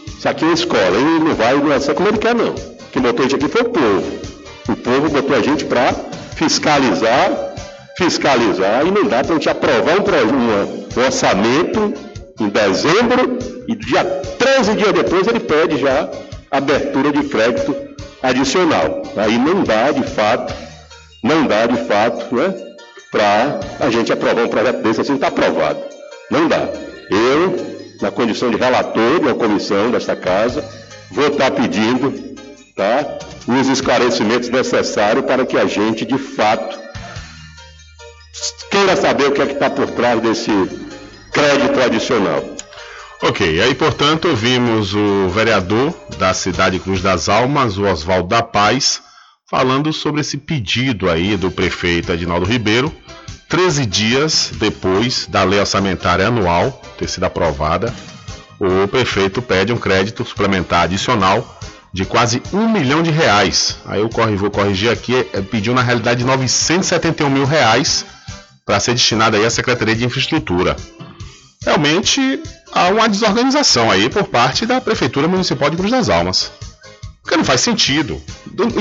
isso aqui é escola, e não vai lançar como ele quer, não. Quem botou a gente aqui foi o povo. O povo botou a gente para fiscalizar, fiscalizar, e não dá para a gente aprovar um, um orçamento em dezembro e dia 13 dias depois ele pede já abertura de crédito adicional. Aí não dá de fato, não dá de fato, né, para a gente aprovar um projeto desse assim, está aprovado. Não dá. Eu, na condição de relator de uma comissão desta casa, vou estar pedindo tá, os esclarecimentos necessários para que a gente, de fato, queira saber o que é que está por trás desse crédito adicional. Ok, aí portanto ouvimos o vereador da cidade Cruz das Almas, o Oswaldo da Paz, falando sobre esse pedido aí do prefeito Adinaldo Ribeiro, 13 dias depois da lei orçamentária anual ter sido aprovada, o prefeito pede um crédito suplementar adicional de quase um milhão de reais. Aí eu vou corrigir aqui, é, pediu na realidade 971 mil reais para ser destinado aí à Secretaria de Infraestrutura. Realmente há uma desorganização aí por parte da Prefeitura Municipal de Cruz das Almas. Porque não faz sentido.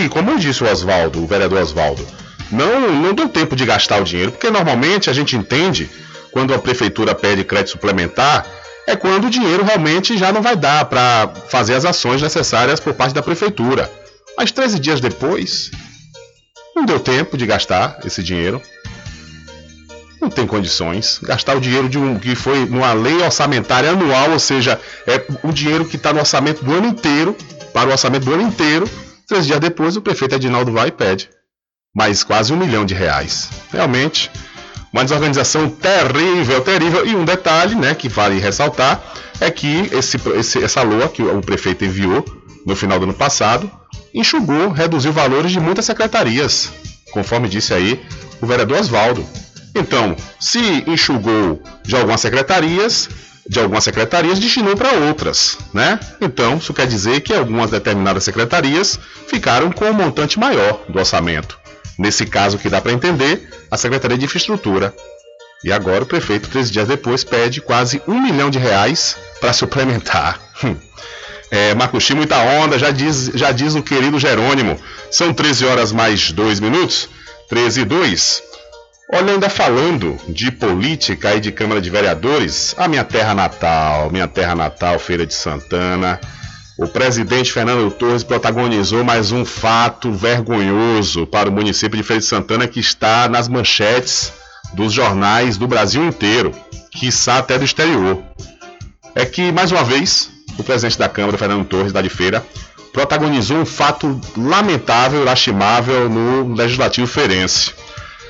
E como disse o Oswaldo, o vereador Oswaldo, não, não deu tempo de gastar o dinheiro, porque normalmente a gente entende quando a prefeitura pede crédito suplementar, é quando o dinheiro realmente já não vai dar para fazer as ações necessárias por parte da prefeitura. Mas 13 dias depois, não deu tempo de gastar esse dinheiro não tem condições. Gastar o dinheiro de um que foi numa lei orçamentária anual, ou seja, é o dinheiro que está no orçamento do ano inteiro, para o orçamento do ano inteiro. Três dias depois, o prefeito Edinaldo vai e pede mais quase um milhão de reais. Realmente, uma desorganização terrível, terrível. E um detalhe, né, que vale ressaltar, é que esse, esse, essa LOA que o prefeito enviou no final do ano passado enxugou, reduziu valores de muitas secretarias, conforme disse aí o vereador Oswaldo. Então, se enxugou de algumas secretarias, de algumas secretarias destinou para outras, né? Então, isso quer dizer que algumas determinadas secretarias ficaram com um montante maior do orçamento. Nesse caso que dá para entender, a Secretaria de Infraestrutura. E agora o prefeito, três dias depois, pede quase um milhão de reais para suplementar. Hum. É, Macuxi, muita onda, já diz, já diz o querido Jerônimo. São 13 horas mais 2 minutos. 13 e 2. Olha, ainda falando de política e de Câmara de Vereadores, a minha terra natal, minha terra natal, Feira de Santana, o presidente Fernando Torres protagonizou mais um fato vergonhoso para o município de Feira de Santana que está nas manchetes dos jornais do Brasil inteiro, quiçá até do exterior. É que, mais uma vez, o presidente da Câmara, Fernando Torres, da de Feira, protagonizou um fato lamentável, lastimável no Legislativo Feirense.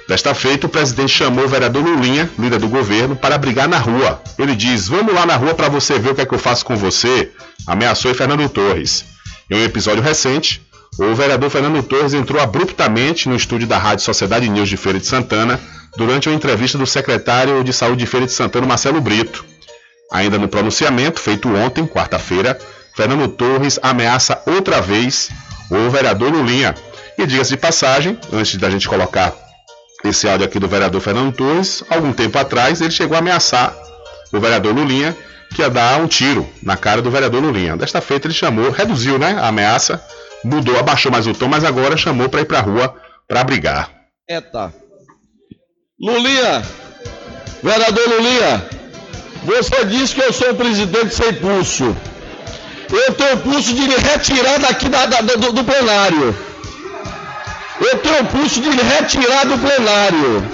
Desta feita, o presidente chamou o vereador Lulinha, líder do governo, para brigar na rua. Ele diz: Vamos lá na rua para você ver o que é que eu faço com você. Ameaçou Fernando Torres. Em um episódio recente, o vereador Fernando Torres entrou abruptamente no estúdio da Rádio Sociedade News de Feira de Santana durante uma entrevista do secretário de Saúde de Feira de Santana, Marcelo Brito. Ainda no pronunciamento feito ontem, quarta-feira, Fernando Torres ameaça outra vez o vereador Lulinha. E diga-se de passagem, antes da gente colocar esse áudio aqui do vereador Fernando Torres, algum tempo atrás, ele chegou a ameaçar o vereador Lulinha que ia dar um tiro na cara do vereador Lulinha. Desta feita ele chamou, reduziu né, a ameaça, mudou, abaixou mais o tom, mas agora chamou para ir para a rua para brigar. Eita. Lulinha, vereador Lulinha, você disse que eu sou um presidente sem pulso. Eu tenho pulso de me retirar daqui da, da, do, do plenário. Eu tenho o pulso de retirar do plenário.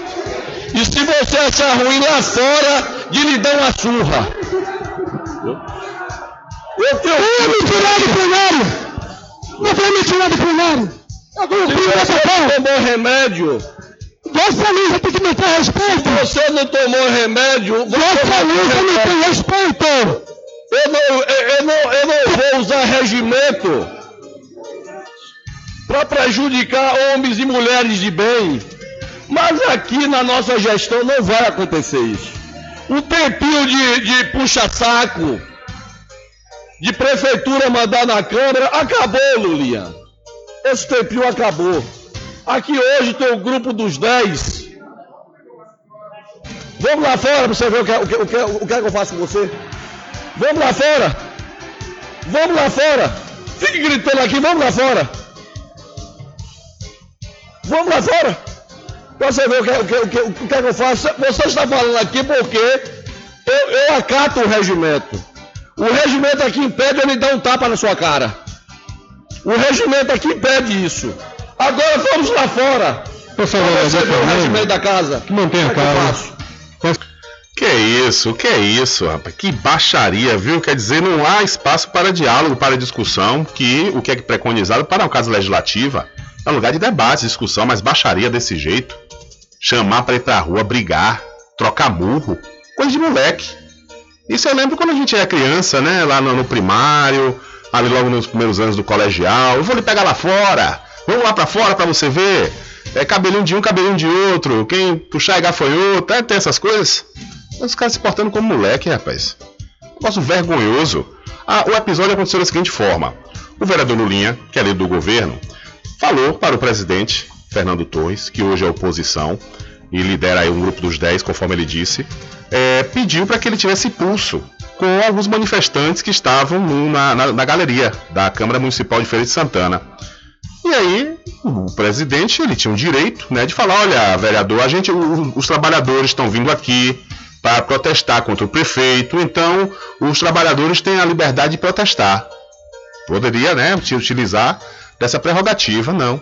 E se você achar ruim lá fora, de lhe dar uma surra. Eu tenho. Não me tirar do plenário! Não vai me tirar do plenário! Eu vou se você não tomou remédio. Vossa Luísa tem que me ter respeito! Se você não tomou remédio, Vossa Luísa me tem respeito! Eu não, eu, eu, não, eu não vou usar regimento para prejudicar homens e mulheres de bem. Mas aqui na nossa gestão não vai acontecer isso. Um tempinho de, de puxa-saco, de prefeitura mandar na Câmara, acabou, Lulinha. Esse tempinho acabou. Aqui hoje tem o grupo dos 10. Vamos lá fora para você ver o que, o, que, o, que, o que é que eu faço com você. Vamos lá fora. Vamos lá fora. Fique gritando aqui, vamos lá fora. Vamos lá fora. Para você ver o que, o, que, o, que, o que é que eu faço. Você está falando aqui porque eu, eu acato o regimento. O regimento aqui impede ele dar um tapa na sua cara. O regimento aqui impede isso. Agora vamos lá fora. Pessoal, você ver o regimento da casa. É que eu calma. faço? Que isso, que isso, rapaz. Que baixaria, viu? Quer dizer, não há espaço para diálogo, para discussão, que o que é preconizado para uma casa legislativa é lugar de debate, discussão, mas baixaria desse jeito. Chamar para ir pra rua, brigar, trocar murro, coisa de moleque. Isso eu lembro quando a gente era criança, né? Lá no, no primário, ali logo nos primeiros anos do colegial. Eu vou lhe pegar lá fora. Vamos lá pra fora pra você ver. É cabelinho de um, cabelinho de outro. Quem puxar é gafanhoto. É, tem essas coisas. Os caras se portando como moleque, rapaz. Negócio vergonhoso. Ah, o episódio aconteceu da seguinte forma: o vereador Lulinha, que é líder do governo, falou para o presidente Fernando Torres, que hoje é oposição e lidera aí um grupo dos 10, conforme ele disse, é, pediu para que ele tivesse pulso com alguns manifestantes que estavam na, na- na galeria da Câmara Municipal de Feira de Santana. E aí, o presidente ele tinha o direito né, de falar: olha, vereador, a gente, o- os trabalhadores estão vindo aqui para protestar contra o prefeito, então os trabalhadores têm a liberdade de protestar. Poderia, né, utilizar dessa prerrogativa, não.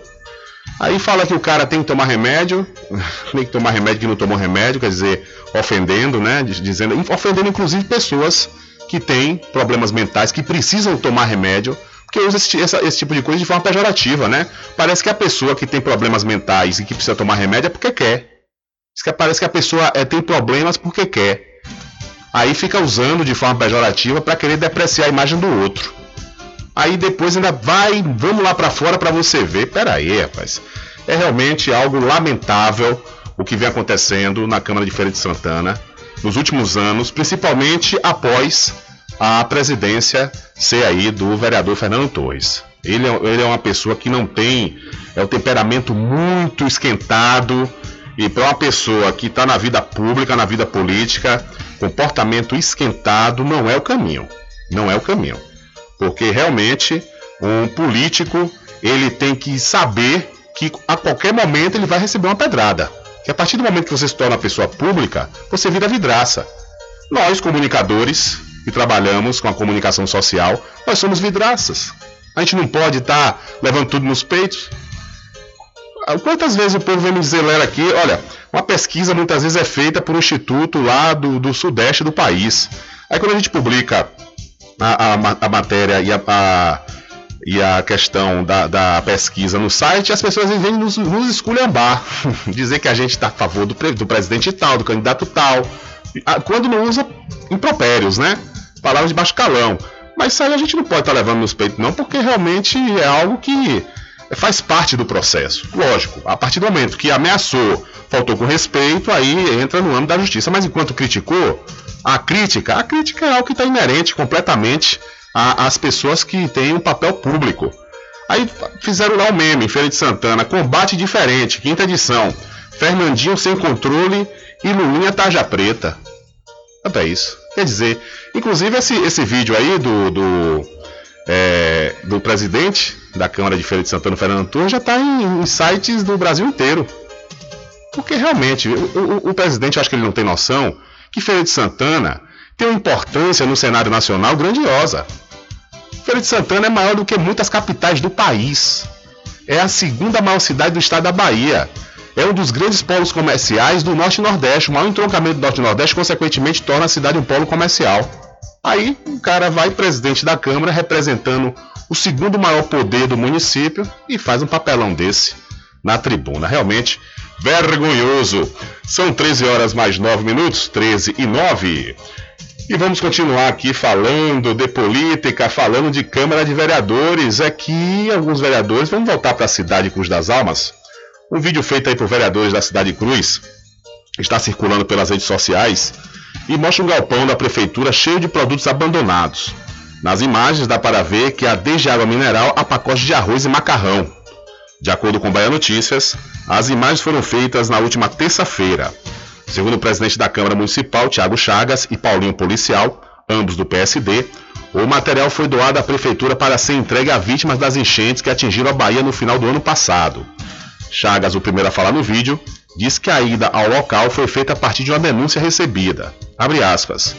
Aí fala que o cara tem que tomar remédio, tem que tomar remédio que não tomou remédio, quer dizer, ofendendo, né, diz- dizendo, ofendendo inclusive pessoas que têm problemas mentais, que precisam tomar remédio, porque usa esse, esse tipo de coisa de forma pejorativa, né? Parece que a pessoa que tem problemas mentais e que precisa tomar remédio é porque quer. Parece que a pessoa eh, tem problemas porque quer. Aí fica usando de forma pejorativa para querer depreciar a imagem do outro. Aí depois ainda vai, vamos lá pra fora pra você ver. Pera aí, rapaz. É realmente algo lamentável o que vem acontecendo na Câmara de Feira de Santana nos últimos anos, principalmente após a presidência ser aí do vereador Fernando Torres. Ele é, ele é uma pessoa que não tem é o temperamento muito esquentado e para uma pessoa que está na vida pública, na vida política, comportamento esquentado não é o caminho. Não é o caminho porque realmente um político ele tem que saber que a qualquer momento ele vai receber uma pedrada. Que a partir do momento que você se torna pessoa pública, você vira vidraça. Nós, comunicadores, que trabalhamos com a comunicação social, nós somos vidraças. A gente não pode estar levando tudo nos peitos. Quantas vezes o povo vem me dizer, Lela, aqui, olha, uma pesquisa muitas vezes é feita por um instituto lá do, do sudeste do país. Aí quando a gente publica a, a a matéria e a, a- e a questão da, da pesquisa no site, as pessoas vêm nos, nos esculhambar, dizer que a gente está a favor do, do presidente tal, do candidato tal, quando não usa impropérios, né? Palavras de baixo calão. Mas isso aí a gente não pode estar levando nos peitos, não, porque realmente é algo que faz parte do processo. Lógico, a partir do momento que ameaçou, faltou com respeito, aí entra no âmbito da justiça. Mas enquanto criticou, a crítica, a crítica é algo que está inerente completamente às pessoas que têm um papel público. Aí fizeram lá o meme, em Feira de Santana, combate diferente, quinta edição. Fernandinho sem controle e Lulinha tarja preta. Até isso. Quer dizer, inclusive esse, esse vídeo aí do, do, é, do presidente da Câmara de Feira de Santana, Fernando Torres, já está em, em sites do Brasil inteiro. Porque realmente, o, o- o presidente, acho que ele não tem noção que Feira de Santana tem uma importância no cenário nacional grandiosa. Feira de Santana é maior do que muitas capitais do país. É a segunda maior cidade do estado da Bahia. É um dos grandes polos comerciais do Norte e Nordeste. O maior entroncamento do Norte e Nordeste, consequentemente, torna a cidade um polo comercial. Aí o cara vai presidente da Câmara representando o segundo maior poder do município e faz um papelão desse na tribuna. Realmente vergonhoso. São 13 horas mais 9 minutos, 13 e 9. E vamos continuar aqui falando de política, falando de Câmara de Vereadores. É que alguns vereadores vão voltar para a cidade Cruz das Almas. Um vídeo feito aí por vereadores da cidade Cruz está circulando pelas redes sociais e mostra um galpão da prefeitura cheio de produtos abandonados. Nas imagens dá para ver que há desde água mineral a pacote de arroz e macarrão. De acordo com Bahia Notícias, as imagens foram feitas na última terça-feira. Segundo o presidente da Câmara Municipal, Tiago Chagas, e Paulinho Policial, ambos do PSD, o material foi doado à Prefeitura para ser entregue a vítimas das enchentes que atingiram a Bahia no final do ano passado. Chagas, o primeiro a falar no vídeo, diz que a ida ao local foi feita a partir de uma denúncia recebida. Abre aspas.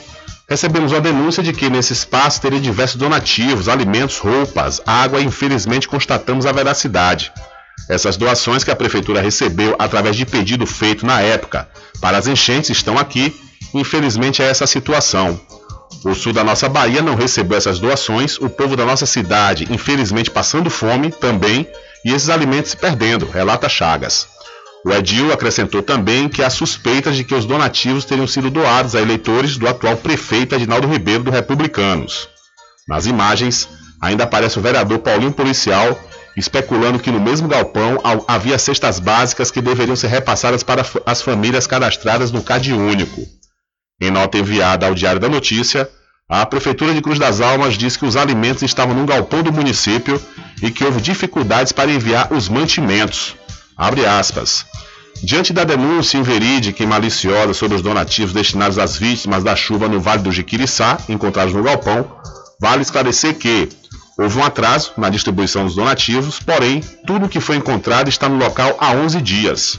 Recebemos uma denúncia de que nesse espaço teria diversos donativos, alimentos, roupas, água e infelizmente constatamos a veracidade. Essas doações que a prefeitura recebeu através de pedido feito na época para as enchentes estão aqui. Infelizmente é essa a situação. O sul da nossa Bahia não recebeu essas doações, o povo da nossa cidade, infelizmente passando fome também, e esses alimentos se perdendo, relata Chagas. O Edil acrescentou também que há suspeitas de que os donativos teriam sido doados a eleitores do atual prefeito Edinaldo Ribeiro do Republicanos. Nas imagens, ainda aparece o vereador Paulinho Policial especulando que no mesmo galpão havia cestas básicas que deveriam ser repassadas para as famílias cadastradas no CAD único. Em nota enviada ao Diário da Notícia, a Prefeitura de Cruz das Almas diz que os alimentos estavam no galpão do município e que houve dificuldades para enviar os mantimentos. Abre aspas. Diante da denúncia inverídica e maliciosa sobre os donativos destinados às vítimas da chuva no Vale do Jiquiriçá, encontrados no galpão, vale esclarecer que houve um atraso na distribuição dos donativos, porém, tudo o que foi encontrado está no local há 11 dias.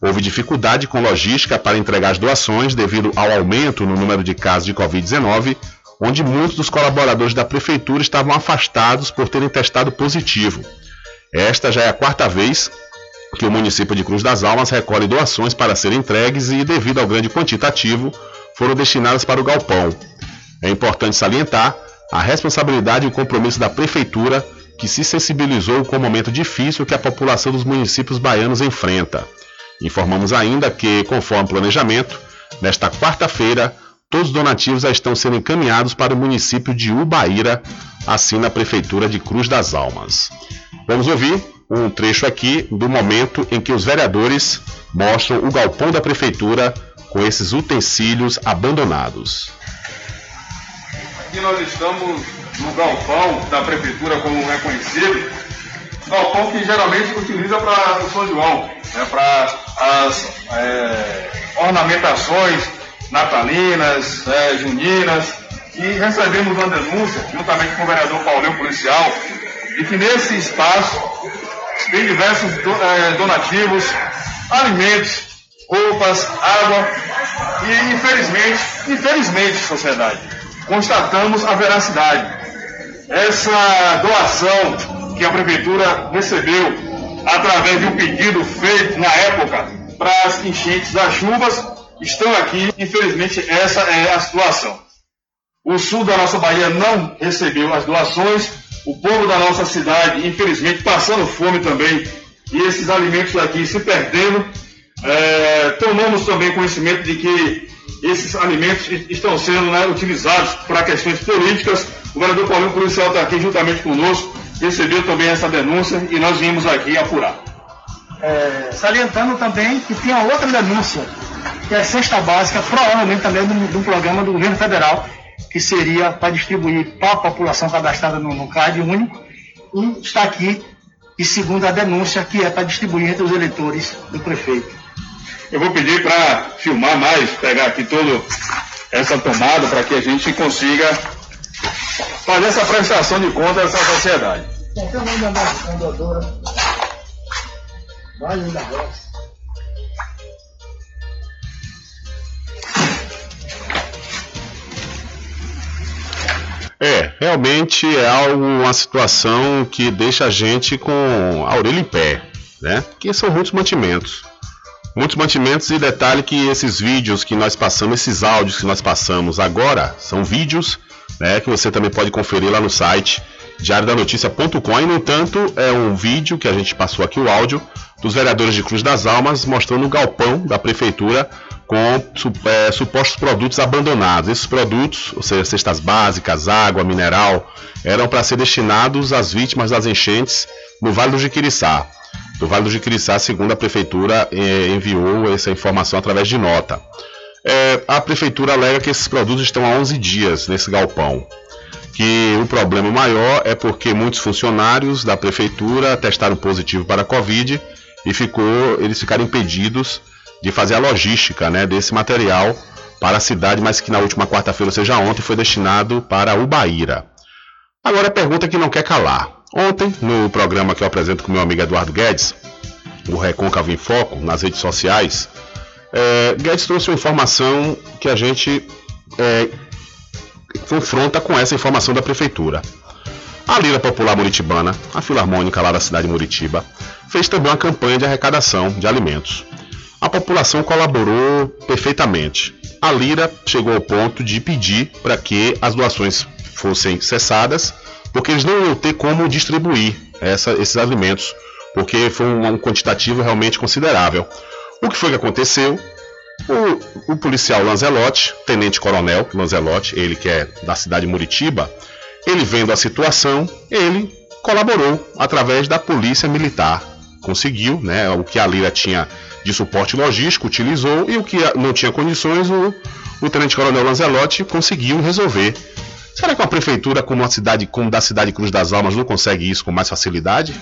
Houve dificuldade com logística para entregar as doações devido ao aumento no número de casos de Covid-19, onde muitos dos colaboradores da prefeitura estavam afastados por terem testado positivo. Esta já é a quarta vez que o município de Cruz das Almas recolhe doações para serem entregues e, devido ao grande quantitativo, foram destinadas para o galpão. É importante salientar a responsabilidade e o compromisso da prefeitura, que se sensibilizou com o momento difícil que a população dos municípios baianos enfrenta. Informamos ainda que, conforme planejamento, nesta quarta-feira, todos os donativos já estão sendo encaminhados para o município de Ubaíra, assim na prefeitura de Cruz das Almas. Vamos ouvir um trecho aqui do momento em que os vereadores mostram o galpão da prefeitura com esses utensílios abandonados. Aqui nós estamos no galpão da prefeitura, como é conhecido, galpão que geralmente utiliza para o São João, né, para as é, ornamentações natalinas, é, juninas, e recebemos uma denúncia, juntamente com o vereador Paulinho Policial, de que nesse espaço tem diversos é, donativos, alimentos, roupas, água e infelizmente, infelizmente, sociedade, constatamos a veracidade. Essa doação que a prefeitura recebeu através de um pedido feito na época para as enchentes das chuvas estão aqui, infelizmente essa é a situação. O sul da nossa Bahia não recebeu as doações, o povo da nossa cidade, infelizmente, passando fome também, e esses alimentos aqui se perdendo. É, tomamos também conhecimento de que esses alimentos estão sendo né, utilizados para questões políticas. O vereador Paulinho Policial está aqui juntamente conosco, recebeu também essa denúncia e nós viemos aqui apurar. É, salientando também que tem outra denúncia, que é a cesta básica, provavelmente também de um programa do governo federal, que seria para distribuir para a população cadastrada no, no CAD único, e está aqui, e segundo a denúncia, que é para distribuir entre os eleitores do prefeito. Eu vou pedir para filmar mais, pegar aqui toda essa tomada para que a gente consiga fazer essa prestação de contas à sociedade. Bom, tem o nome da nossa fundadora. Vale da Roça. É, realmente é uma situação que deixa a gente com a orelha em pé, né? Que são muitos mantimentos. Muitos mantimentos e detalhe que esses vídeos que nós passamos, esses áudios que nós passamos agora, são vídeos né, que você também pode conferir lá no site diariodanoticia.com e no entanto é um vídeo que a gente passou aqui o áudio dos vereadores de Cruz das Almas mostrando o galpão da prefeitura com é, supostos produtos abandonados. Esses produtos, ou seja, cestas básicas, água, mineral, eram para ser destinados às vítimas das enchentes no Vale do Jiquiriçá. Do Vale do Jiquiriçá, segundo a prefeitura, é, enviou essa informação através de nota. É, a prefeitura alega que esses produtos estão há 11 dias nesse galpão. que o problema maior é porque muitos funcionários da prefeitura testaram positivo para a Covid e ficou, eles ficaram impedidos de fazer a logística né, desse material para a cidade, mas que na última quarta-feira, ou seja, ontem, foi destinado para Ubaíra. Agora a pergunta que não quer calar. Ontem, no programa que eu apresento com meu amigo Eduardo Guedes, o Recôncavo em Foco, nas redes sociais, é, Guedes trouxe uma informação que a gente é, confronta com essa informação da prefeitura. A Lira Popular Muritibana, a Filarmônica lá da cidade de Muritiba, fez também uma campanha de arrecadação de alimentos. A população colaborou perfeitamente. A Lira chegou ao ponto de pedir para que as doações fossem cessadas, porque eles não iam ter como distribuir essa, esses alimentos, porque foi um, um quantitativo realmente considerável. O que foi que aconteceu? O, o policial Lanzelotti, tenente-coronel Lanzelotti, ele que é da cidade de Muritiba, ele vendo a situação, ele colaborou através da polícia militar. Conseguiu, né, o que a Lira tinha de suporte logístico, utilizou, e o que não tinha condições, o, o tenente-coronel Lanzelotti conseguiu resolver. Será que uma prefeitura como, uma cidade, como da cidade Cruz das Almas não consegue isso com mais facilidade?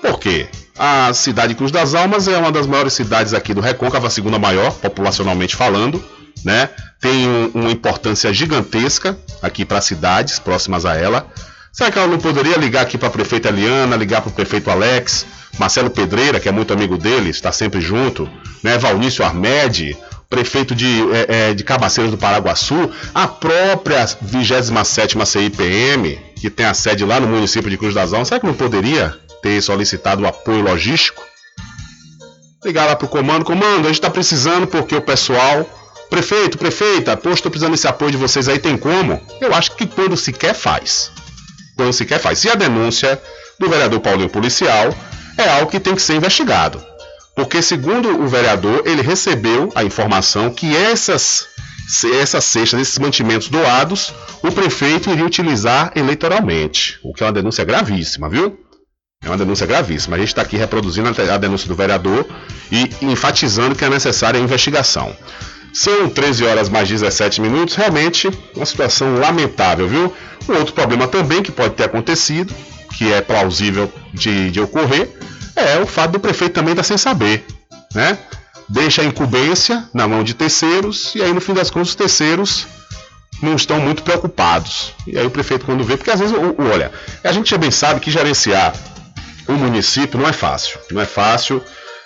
Por quê? A cidade Cruz das Almas é uma das maiores cidades aqui do Recôncavo, a segunda maior, populacionalmente falando, né? Tem um, uma importância gigantesca aqui para cidades próximas a ela. Será que ela não poderia ligar aqui para a prefeita Eliana, ligar para o prefeito Alex, Marcelo Pedreira, que é muito amigo dele, está sempre junto, né? Valnício Armed, prefeito de, é, é, de Cabaceiras do Paraguaçu, a própria 27 CIPM, que tem a sede lá no município de Cruz das Almas, será que não poderia ter solicitado o apoio logístico? Ligar lá para o comando, comando, a gente está precisando porque o pessoal. Prefeito, prefeita, poxa, estou precisando desse apoio de vocês aí, tem como? Eu acho que quando se quer, faz. Quando se quer, faz. E a denúncia do vereador Paulinho Policial é algo que tem que ser investigado. Porque, segundo o vereador, ele recebeu a informação que essas, essas cestas, esses mantimentos doados, o prefeito iria utilizar eleitoralmente. O que é uma denúncia gravíssima, viu? É uma denúncia gravíssima. A gente está aqui reproduzindo a denúncia do vereador e enfatizando que é necessária a investigação. São 13 horas mais 17 minutos, realmente uma situação lamentável, viu? Um outro problema também que pode ter acontecido, que é plausível de, de ocorrer, é o fato do prefeito também estar sem saber, né? Deixa a incumbência na mão de terceiros e aí no fim das contas os terceiros não estão muito preocupados. E aí o prefeito quando vê, porque às vezes, olha, a gente bem sabe que gerenciar o município não é fácil. Não é fácil,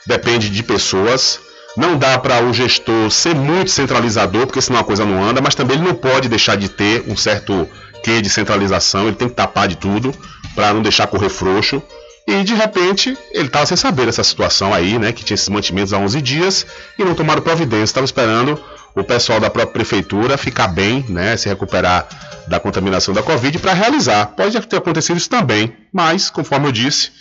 depende de pessoas. Não dá para o gestor ser muito centralizador, porque senão a coisa não anda, mas também ele não pode deixar de ter um certo quê de centralização, ele tem que tapar de tudo para não deixar correr frouxo. E de repente ele estava sem saber dessa situação aí, né? Que tinha esses mantimentos há 11 dias e não tomaram providência. Estava esperando o pessoal da própria prefeitura ficar bem, né? Se recuperar da contaminação da Covid para realizar. Pode ter acontecido isso também, mas, conforme eu disse,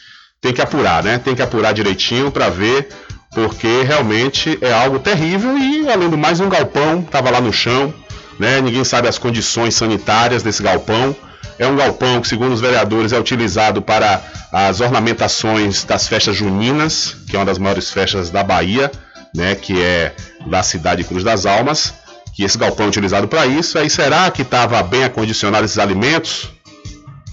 tem que apurar, né? Tem que apurar direitinho para ver, porque realmente é algo terrível e, além do mais, um galpão estava lá no chão, né? Ninguém sabe as condições sanitárias desse galpão. É um galpão que, segundo os vereadores, é utilizado para as ornamentações das festas juninas, que é uma das maiores festas da Bahia, né? Que é da cidade Cruz das Almas. Que esse galpão é utilizado para isso. Aí será que estava bem acondicionado esses alimentos?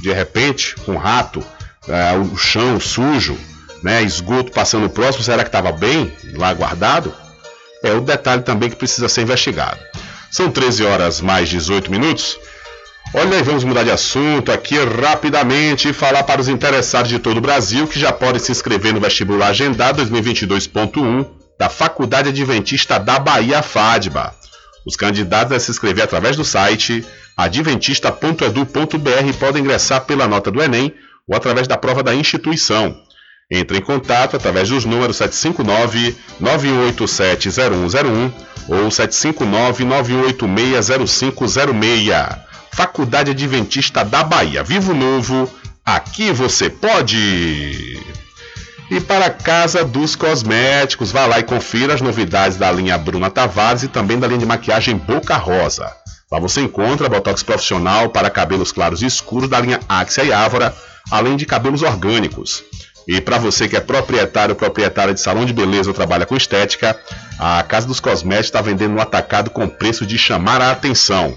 De repente, com um rato, é, o chão sujo, né, esgoto passando próximo, será que estava bem lá guardado? É o detalhe também que precisa ser investigado. São 13 horas mais 18 minutos. Olha vamos mudar de assunto aqui rapidamente e falar para os interessados de todo o Brasil que já podem se inscrever no vestibular agendado 2022.1 da Faculdade Adventista da Bahia FADBA. Os candidatos a se inscrever através do site adventista.edu.br podem ingressar pela nota do Enem ou através da prova da instituição. Entre em contato através dos números 759-9187-0101 ou 759-9186-0506. Faculdade Adventista da Bahia. Vivo Novo, aqui você pode! E para a Casa dos Cosméticos, vá lá e confira as novidades da linha Bruna Tavares e também da linha de maquiagem Boca Rosa. Lá você encontra botox profissional para cabelos claros e escuros da linha Axia e Ávora além de cabelos orgânicos. E para você que é proprietário ou proprietária de salão de beleza ou trabalha com estética, a Casa dos Cosméticos está vendendo no atacado com preço de chamar a atenção.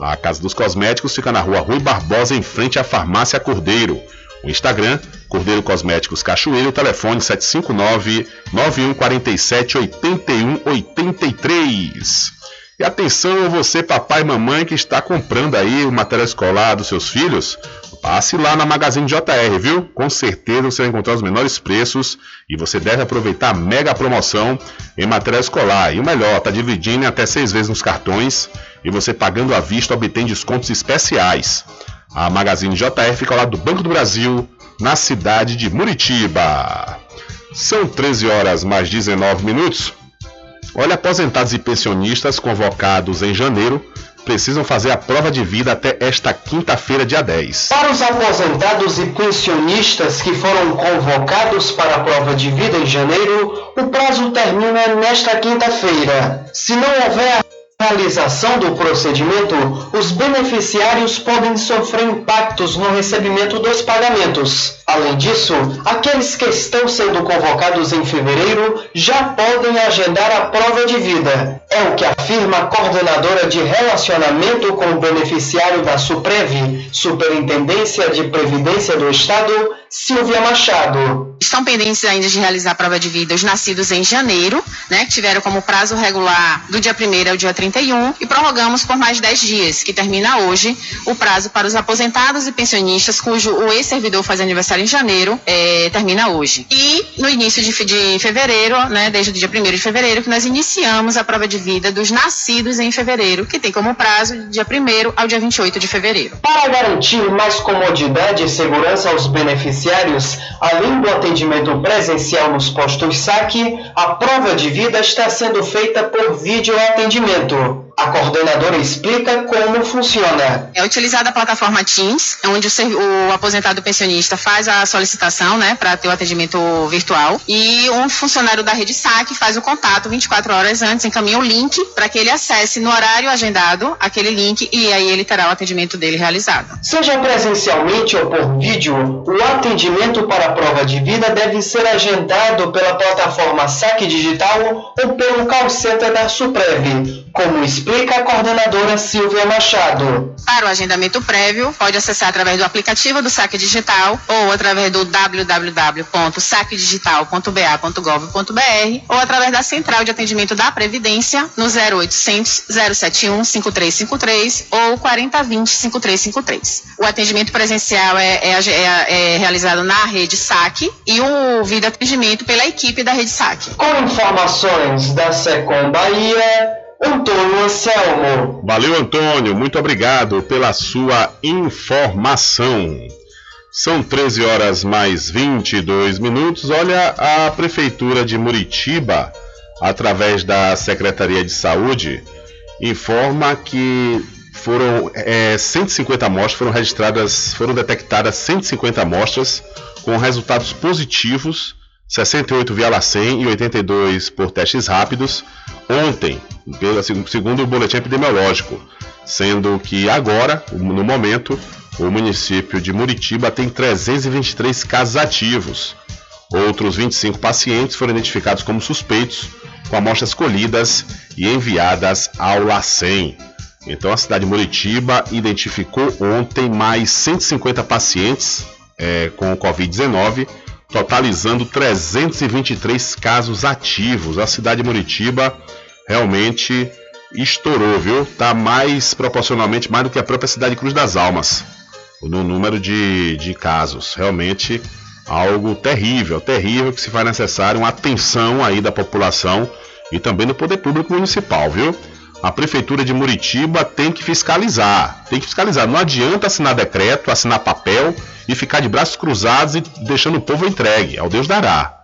A Casa dos Cosméticos fica na rua Rui Barbosa, em frente à Farmácia Cordeiro. O Instagram, Cordeiro Cosméticos Cachoeiro, telefone 759-9147-8183. E atenção você, papai e mamãe, que está comprando aí o material escolar dos seus filhos, passe lá na Magazine JR, viu? Com certeza você vai encontrar os menores preços e você deve aproveitar a mega promoção em material escolar. E o melhor, tá dividindo em até seis vezes nos cartões e você pagando à vista obtém descontos especiais. A Magazine JR fica ao lado do Banco do Brasil, na cidade de Muritiba. São 13 horas mais 19 minutos. Olha, aposentados e pensionistas convocados em janeiro precisam fazer a prova de vida até esta quinta-feira, dia 10. Para os aposentados e pensionistas que foram convocados para a prova de vida em janeiro, o prazo termina nesta quinta-feira. Se não houver realização do procedimento, os beneficiários podem sofrer impactos no recebimento dos pagamentos. Além disso, aqueles que estão sendo convocados em fevereiro já podem agendar a prova de vida. É o que afirma a coordenadora de relacionamento com o beneficiário da Suprev, Superintendência de Previdência do Estado, Silvia Machado. Estão pendentes ainda de realizar a prova de vida os nascidos em janeiro, né, que tiveram como prazo regular do dia 1 ao dia 31, e prorrogamos por mais 10 dias, que termina hoje o prazo para os aposentados e pensionistas cujo o ex-servidor faz aniversário em janeiro, é, termina hoje. E no início de, de fevereiro, né, desde o dia 1 de fevereiro, que nós iniciamos a prova de vida dos nascidos em fevereiro, que tem como prazo do dia 1 ao dia 28 de fevereiro. Para garantir mais comodidade e segurança aos beneficiários, além do atendimento presencial nos postos saque, a prova de vida está sendo feita por vídeo atendimento. A coordenadora explica como funciona. É utilizada a plataforma Teams, onde o, o aposentado pensionista faz a solicitação, né, para ter o atendimento virtual, e um funcionário da rede SAC faz o contato 24 horas antes, encaminha o link para que ele acesse no horário agendado aquele link e aí ele terá o atendimento dele realizado. Seja presencialmente ou por vídeo, o atendimento para a prova de vida deve ser agendado pela plataforma Saque Digital ou pelo call center da Suprev, como explica a coordenadora Silvia Machado. Para o agendamento prévio, pode acessar através do aplicativo do Saque Digital ou através do www.saquedigital.ba.gov.br ou através da central de atendimento da Previdência no 0800 071 5353 ou 4020 5353. O atendimento presencial é, é- é- é realizado na rede Saque e o vídeo atendimento pela equipe da rede Saque. Com informações da Secom Bahia, Antônio Anselmo. Valeu, Antônio. Muito obrigado pela sua informação. São 13 horas mais 22 minutos. Olha, a Prefeitura de Muritiba, através da Secretaria de Saúde, informa que foram é, 150 amostras, foram registradas, foram detectadas 150 amostras com resultados positivos, 68 via LACEN e 82 por testes rápidos, ontem, segundo o boletim epidemiológico, sendo que agora, no momento, o município de Muritiba tem 323 casos ativos. Outros 25 pacientes foram identificados como suspeitos, com amostras colhidas e enviadas ao LACEN. Então a cidade de Muritiba identificou ontem mais 150 pacientes eh, com o Covid-19, totalizando 323 casos ativos. A cidade de Muritiba realmente estourou, viu? Tá mais proporcionalmente mais do que a própria cidade de Cruz das Almas no número de, de casos. Realmente algo terrível, terrível que se faz necessário uma atenção aí da população e também do poder público municipal, viu? A prefeitura de Muritiba tem que fiscalizar, tem que fiscalizar. Não adianta assinar decreto, assinar papel e ficar de braços cruzados e deixando o povo entregue. Ao Deus dará.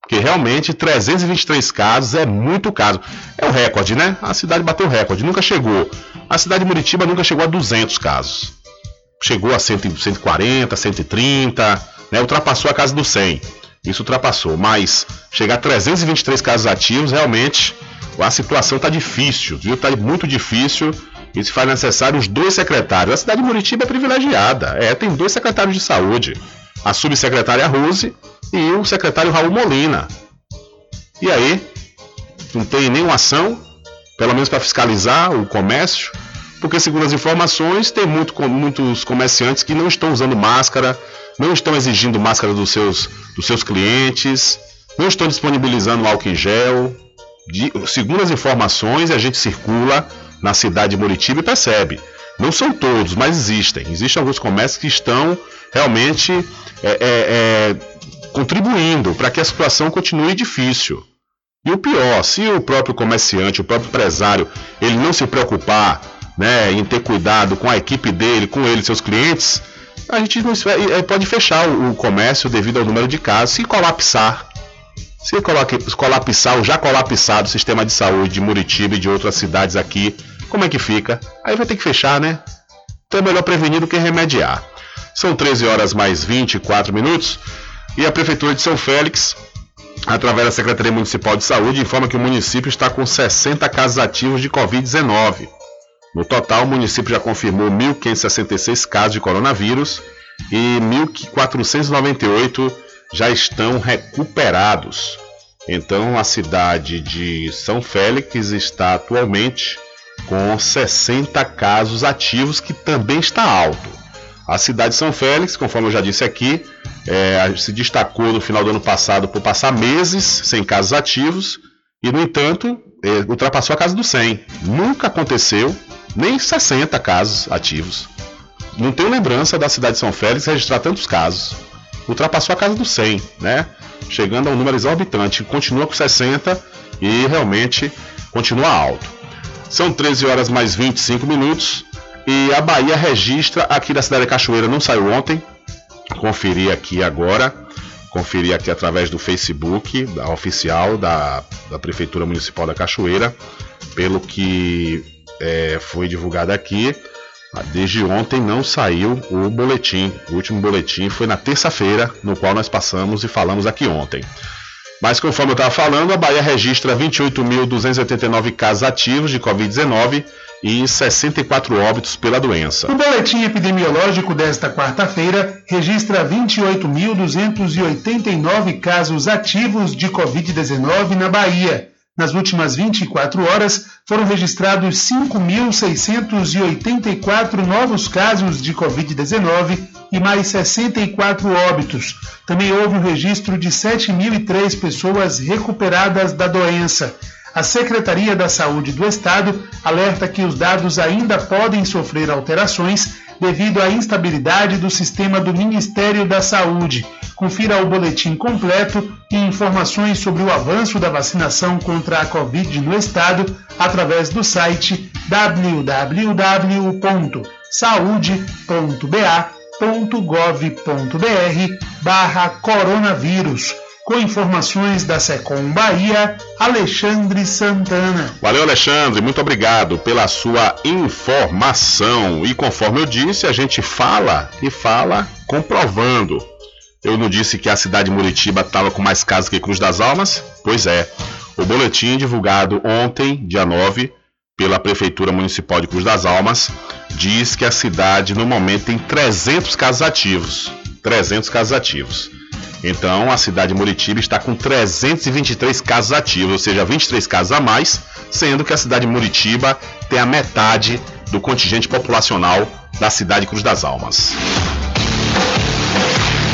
Porque realmente 323 casos é muito caso. É o recorde, né? A cidade bateu o recorde, nunca chegou. A cidade de Muritiba nunca chegou a 200 casos. Chegou a 100, 140, 130, né? ultrapassou a casa do 100. Isso ultrapassou, mas chegar a 323 casos ativos, realmente a situação está difícil, viu? Está muito difícil e se faz necessário os dois secretários. A cidade de Muritiba é privilegiada, é, tem dois secretários de saúde, a subsecretária Rose e o secretário Raul Molina. E aí, não tem nenhuma ação, pelo menos para fiscalizar o comércio, porque segundo as informações, tem muito, muitos comerciantes que não estão usando máscara, não estão exigindo máscara dos seus, dos seus clientes, não estão disponibilizando álcool em gel. De, segundo as informações, a gente circula na cidade de Muritiba e percebe. Não são todos, mas existem. Existem alguns comércios que estão realmente é, é, é, contribuindo para que a situação continue difícil. E o pior, se o próprio comerciante, o próprio empresário, ele não se preocupar né, em ter cuidado com a equipe dele, com ele, seus clientes, a gente é, pode fechar o, comércio devido ao número de casos e colapsar. Se colapsar o já colapsado sistema de saúde de Muritiba e de outras cidades aqui, como é que fica? Aí vai ter que fechar, né? Então é melhor prevenir do que remediar. São 13 horas mais 24 minutos e a Prefeitura de São Félix através da Secretaria Municipal de Saúde, informa que o município está com 60 casos ativos de Covid-19. No total, o município já confirmou 1.566 casos de coronavírus e 1.498 já estão recuperados. Então, a cidade de São Félix está atualmente com 60 casos ativos, que também está alto. A cidade de São Félix, conforme eu já disse aqui, é, se destacou no final do ano passado por passar meses sem casos ativos e, no entanto, é, ultrapassou a casa do 100. Nunca aconteceu nem 60 casos ativos. Não tenho lembrança da cidade de São Félix registrar tantos casos. Ultrapassou a casa do 100, né? Chegando a um número exorbitante. Continua com 60 e realmente continua alto. São 13 horas mais 25 minutos. E a Bahia registra aqui da cidade de Cachoeira, não saiu ontem, conferir aqui agora, conferir aqui através do Facebook da oficial da, da Prefeitura Municipal da Cachoeira, pelo que é, foi divulgado aqui. Desde ontem não saiu o boletim. O último boletim foi na terça-feira, no qual nós passamos e falamos aqui ontem. Mas conforme eu estava falando, a Bahia registra 28.289 casos ativos de Covid-19 e 64 óbitos pela doença. O boletim epidemiológico desta quarta-feira registra 28.289 casos ativos de Covid-19 na Bahia. Nas últimas 24 horas, foram registrados 5.684 novos casos de Covid-19 e mais 64 óbitos. Também houve o registro de 7.003 pessoas recuperadas da doença. A Secretaria da Saúde do Estado alerta que os dados ainda podem sofrer alterações devido à instabilidade do sistema do Ministério da Saúde. Confira o boletim completo e informações sobre o avanço da vacinação contra a Covid no estado através do site www.saude.ba.gov.br barra coronavírus com informações da Secom Bahia, Alexandre Santana. Valeu, Alexandre, muito obrigado pela sua informação. E conforme eu disse, a gente fala e fala comprovando. Eu não disse que a cidade de Muritiba estava com mais casos que Cruz das Almas? Pois é. O boletim divulgado ontem, dia 9, pela Prefeitura Municipal de Cruz das Almas, diz que a cidade no momento tem 300 casos ativos. 300 casos ativos. Então, a cidade de Muritiba está com 323 casos ativos, ou seja, 23 casos a mais, sendo que a cidade de Muritiba tem a metade do contingente populacional da cidade de Cruz das Almas.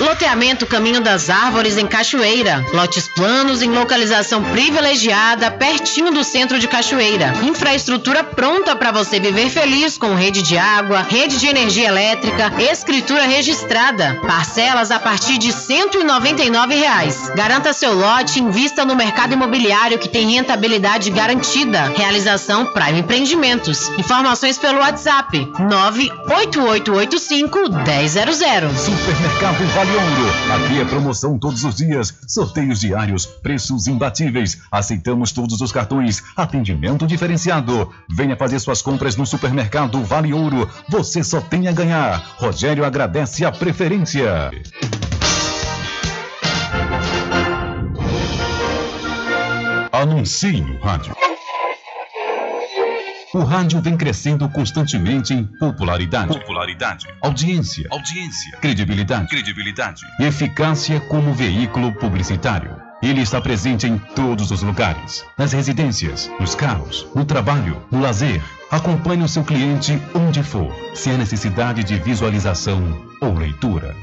Loteamento Caminho das Árvores em Cachoeira. Lotes planos em localização privilegiada, pertinho do centro de Cachoeira. Infraestrutura pronta para você viver feliz com rede de água, rede de energia elétrica, escritura registrada. Parcelas a partir de 199 reais. Garanta seu lote e invista no mercado imobiliário que tem rentabilidade garantida. Realização Prime Empreendimentos. Informações pelo WhatsApp 98885 1000. Supermercado Supermercado Vale Ouro. Aqui é promoção todos os dias, sorteios diários, preços imbatíveis. Aceitamos todos os cartões, atendimento diferenciado. Venha fazer suas compras no Supermercado Vale Ouro. Você só tem a ganhar. Rogério agradece a preferência. Anuncie no rádio. O rádio vem crescendo constantemente em popularidade, popularidade, audiência, audiência, credibilidade, credibilidade e eficácia como veículo publicitário. Ele está presente em todos os lugares, nas residências, nos carros, no trabalho, no lazer. Acompanhe o seu cliente onde for, se há necessidade de visualização ou leitura.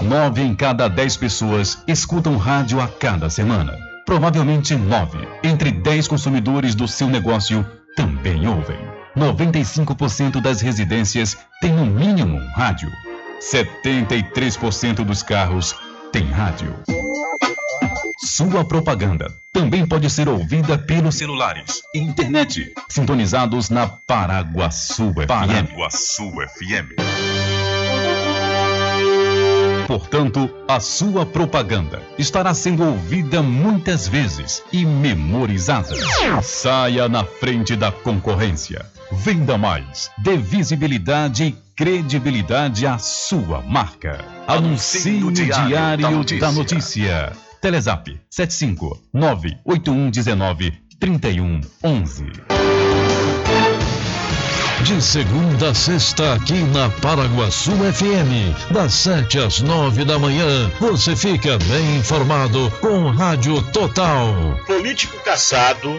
Nove em cada dez pessoas escutam rádio a cada semana. Provavelmente nove entre dez consumidores do seu negócio também ouvem. 95% das residências têm no mínimo um rádio. 73% dos carros têm rádio. Sua propaganda também pode ser ouvida pelos celulares e internet, sintonizados na Paraguaçu FM. Paraguaçu FM. Portanto, a sua propaganda estará sendo ouvida muitas vezes e memorizada. Saia na frente da concorrência. Venda mais. Dê visibilidade e credibilidade à sua marca. Anuncie no Diário, da, Notícia. da Notícia. Telezap 75 98119 3111. De segunda a sexta, aqui na Paraguaçu FM, das 7 às 9 da manhã, você fica bem informado com Rádio Total. Político caçado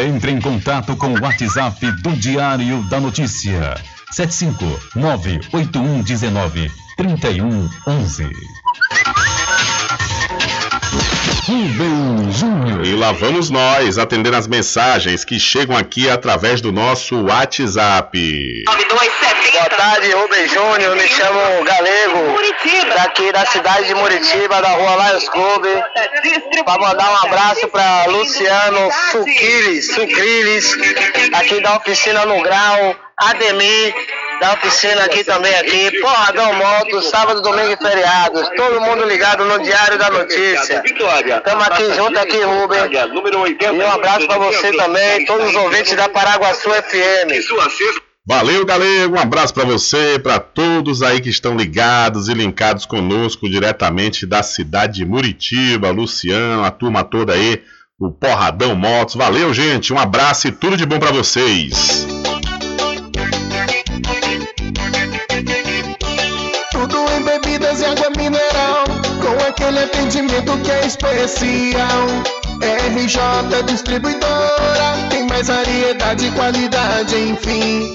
Entre em contato com o WhatsApp do Diário da Notícia. 759-8119-3111. Rubem Júnior. E lá vamos nós atendendo as mensagens que chegam aqui através do nosso WhatsApp. Boa tarde, Rubem Júnior. Me chamo Galego, daqui da cidade de Muritiba, da rua Lions Clube. Para mandar um abraço para Luciano Suquiles, Sucriles, aqui da oficina no Grau, Ademir, da oficina aqui também, aqui, Porradão Moto, sábado, domingo e feriados. Todo mundo ligado no Diário da Notícia. Estamos aqui junto aqui, Rubem. E um abraço para você também, todos os ouvintes da Paraguaçu FM. Valeu, galera. Um abraço para você, para todos aí que estão ligados e linkados conosco diretamente da cidade de Muritiba, Luciano, a turma toda aí, o Porradão Motos. Valeu, gente. Um abraço e tudo de bom para vocês. Atendimento que é especial. RJ Distribuidora, tem mais variedade e qualidade, enfim.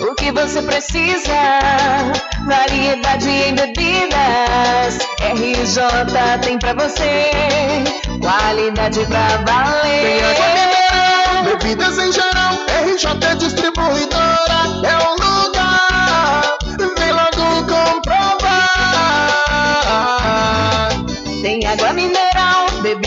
O que você precisa? Variedade em bebidas. RJ tem pra você. Qualidade pra valer. Tem água mineral, bebidas em geral. RJ Distribuidora é o lugar.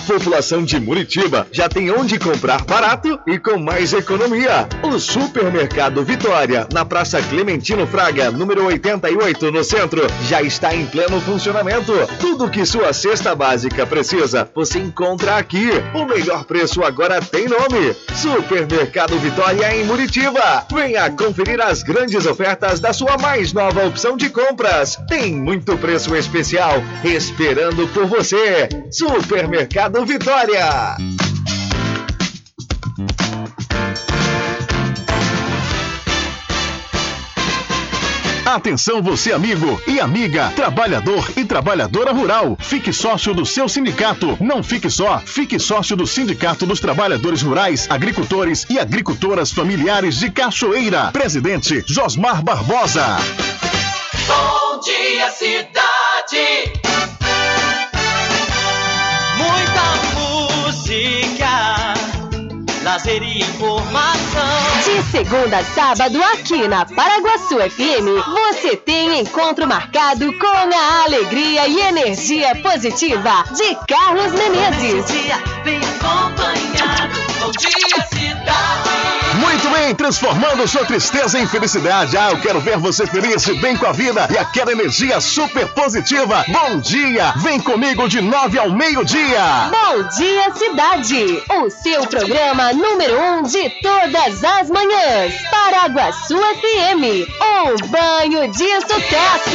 A população de Muritiba já tem onde comprar barato e com mais economia. O Supermercado Vitória, na Praça Clementino Fraga, número 88, no centro, já está em pleno funcionamento. Tudo que sua cesta básica precisa, você encontra aqui. O melhor preço agora tem nome: Supermercado Vitória em Muritiba. Venha conferir as grandes ofertas da sua mais nova opção de compras. Tem muito preço especial esperando por você. Supermercado Vitória. Atenção você amigo e amiga, trabalhador e trabalhadora rural. Fique sócio do seu sindicato. Não fique só, fique sócio do Sindicato dos Trabalhadores Rurais, Agricultores e Agricultoras Familiares de Cachoeira. Presidente Josmar Barbosa. Bom dia, cidade. Muita música, lazer e informação. De segunda a sábado, aqui na Paraguaçu FM, você tem encontro marcado com a alegria e energia positiva de Carlos Menezes. Bem acompanhado. Bom dia, cidade. Bem, transformando sua tristeza em felicidade. Ah, eu quero ver você feliz, bem com a vida e aquela energia super positiva. Bom dia! Vem comigo de nove ao meio-dia. Bom dia, cidade! O seu programa número um de todas as manhãs. Paraguaçu FM. Um banho de sucesso.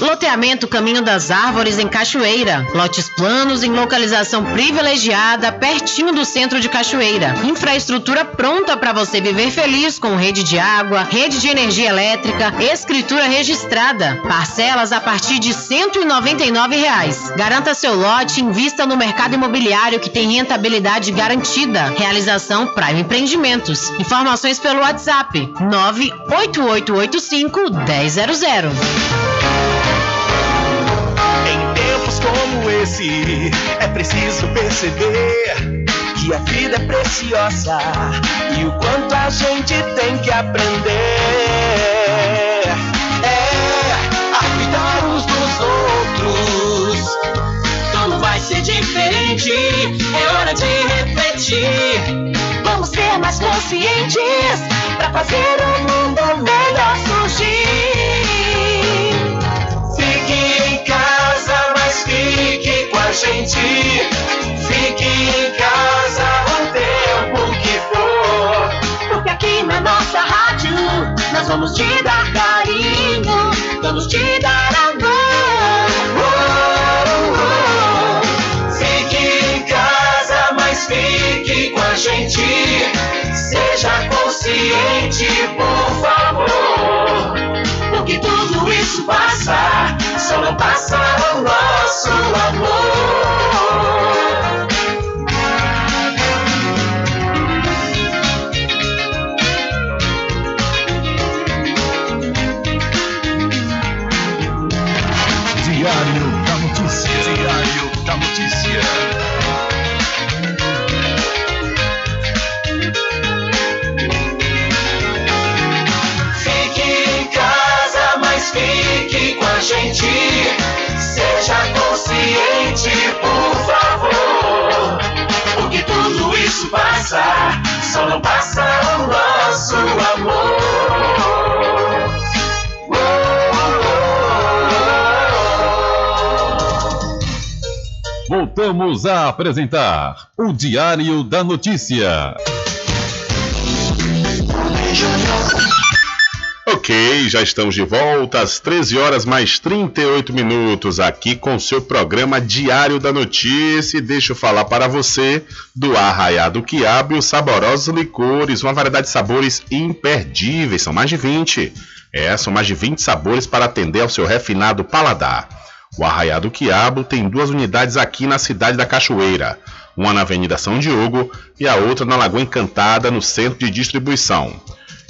Loteamento Caminho das Árvores em Cachoeira. Lotes planos em localização privilegiada, pertinho do centro de Cachoeira. Infraestrutura pronta para você viver feliz com rede de água, rede de energia elétrica, escritura registrada. Parcelas a partir de 199 reais. Garanta seu lote e invista no mercado imobiliário que tem rentabilidade garantida. Realização Prime Empreendimentos. Informações pelo WhatsApp 98885 1000. É preciso perceber que a vida é preciosa e o quanto a gente tem que aprender. É, a cuidar uns dos outros. Tudo vai ser diferente, é hora de refletir. Vamos ser mais conscientes para fazer o mundo melhor surgir. Fique com a gente. Fique em casa o tempo que for. Porque aqui na nossa rádio nós vamos te dar carinho, vamos te dar amor. Oh, oh. Fique em casa, mas fique com a gente. Seja consciente, por favor. Porque tudo isso passa, só não passa o nosso amor. Seja consciente, por favor. Porque tudo isso passa, só não passa o nosso amor. Voltamos a apresentar o Diário da Notícia. Ok, já estamos de volta às 13 horas mais 38 minutos aqui com seu programa Diário da Notícia. E deixa eu falar para você do Arraiado Quiabo e os saborosos licores, uma variedade de sabores imperdíveis, são mais de 20. É, são mais de 20 sabores para atender ao seu refinado paladar. O Arraiado Quiabo tem duas unidades aqui na cidade da Cachoeira, uma na Avenida São Diogo e a outra na Lagoa Encantada, no centro de distribuição.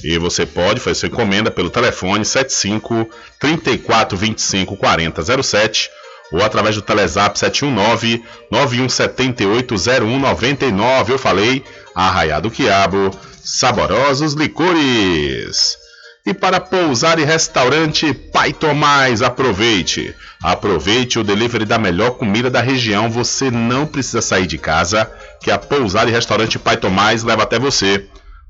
E você pode fazer sua encomenda pelo telefone 75 34 25 40 07 ou através do Telezap 719 9178 0199. Eu falei, Arraiado Quiabo, saborosos licores. E para pousar e restaurante Pai Tomás, aproveite. Aproveite o delivery da melhor comida da região. Você não precisa sair de casa, que a pousar e restaurante Pai Tomás leva até você.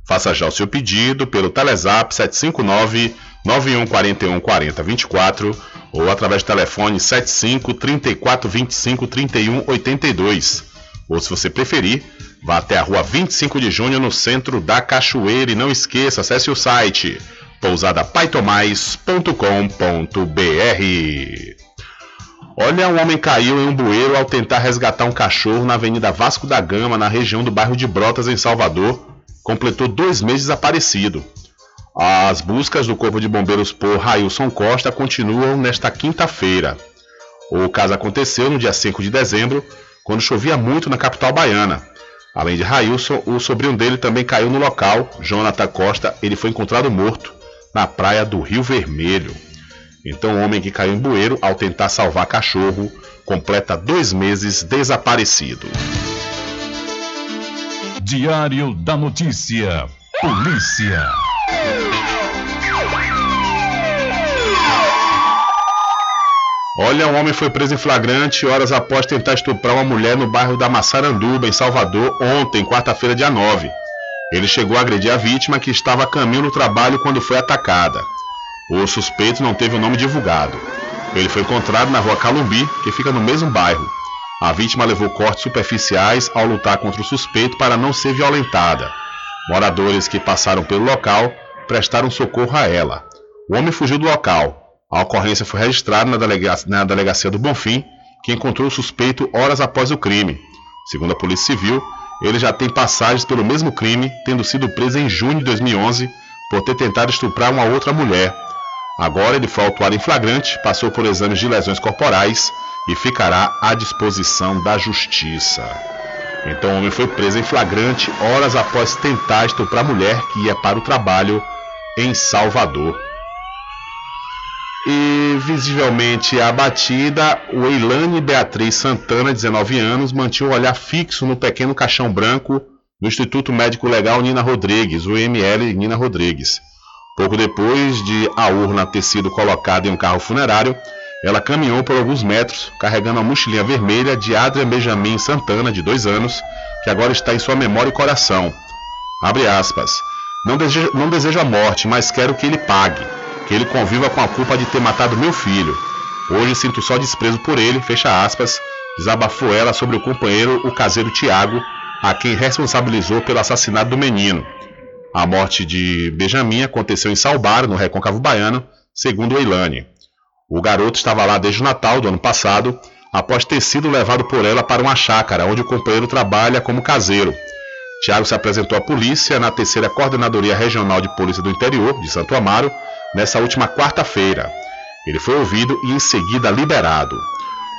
Faça já o seu pedido pelo Telezap 759 9141 4024 ou através do telefone 75 34 25 31 82. Ou se você preferir, vá até a rua 25 de junho no centro da Cachoeira e não esqueça, acesse o site pousadapaitomais.com.br. Olha, um homem caiu em um bueiro ao tentar resgatar um cachorro na Avenida Vasco da Gama, na região do bairro de Brotas, em Salvador. Completou dois meses desaparecido. As buscas do Corpo de Bombeiros por Railson Costa continuam nesta quinta-feira. O caso aconteceu no dia 5 de dezembro, quando chovia muito na capital baiana. Além de Railson, o sobrinho dele também caiu no local, Jonathan Costa. Ele foi encontrado morto na praia do Rio Vermelho. Então, o homem que caiu em bueiro ao tentar salvar cachorro completa dois meses desaparecido. Diário da Notícia. Polícia. Olha, um homem foi preso em flagrante horas após tentar estuprar uma mulher no bairro da Massaranduba, em Salvador, ontem, quarta-feira, dia 9. Ele chegou a agredir a vítima que estava a caminho no trabalho quando foi atacada. O suspeito não teve o nome divulgado. Ele foi encontrado na rua Calumbi, que fica no mesmo bairro. A vítima levou cortes superficiais ao lutar contra o suspeito para não ser violentada. Moradores que passaram pelo local prestaram socorro a ela. O homem fugiu do local. A ocorrência foi registrada na, delega na delegacia do Bonfim, que encontrou o suspeito horas após o crime. Segundo a Polícia Civil, ele já tem passagens pelo mesmo crime, tendo sido preso em junho de 2011 por ter tentado estuprar uma outra mulher. Agora ele foi autuado em flagrante, passou por exames de lesões corporais e ficará à disposição da justiça. Então o homem foi preso em flagrante horas após tentar estuprar a mulher que ia para o trabalho em Salvador. E visivelmente abatida, o Eilane Beatriz Santana, 19 anos, mantinha o olhar fixo no pequeno caixão branco do Instituto Médico Legal Nina Rodrigues, o IML Nina Rodrigues. Pouco depois de a urna ter sido colocada em um carro funerário, ela caminhou por alguns metros, carregando a mochilinha vermelha de Adrian Benjamin Santana, de dois anos, que agora está em sua memória e coração. Abre aspas. Não desejo, não desejo a morte, mas quero que ele pague que ele conviva com a culpa de ter matado meu filho. Hoje sinto só desprezo por ele, fecha aspas, desabafou ela sobre o companheiro, o caseiro Tiago, a quem responsabilizou pelo assassinato do menino. A morte de Benjamin aconteceu em Salbar, no Recôncavo Baiano, segundo Eilane. O garoto estava lá desde o Natal do ano passado, após ter sido levado por ela para uma chácara, onde o companheiro trabalha como caseiro. Tiago se apresentou à polícia na terceira Coordenadoria Regional de Polícia do Interior, de Santo Amaro, nessa última quarta-feira. Ele foi ouvido e em seguida liberado.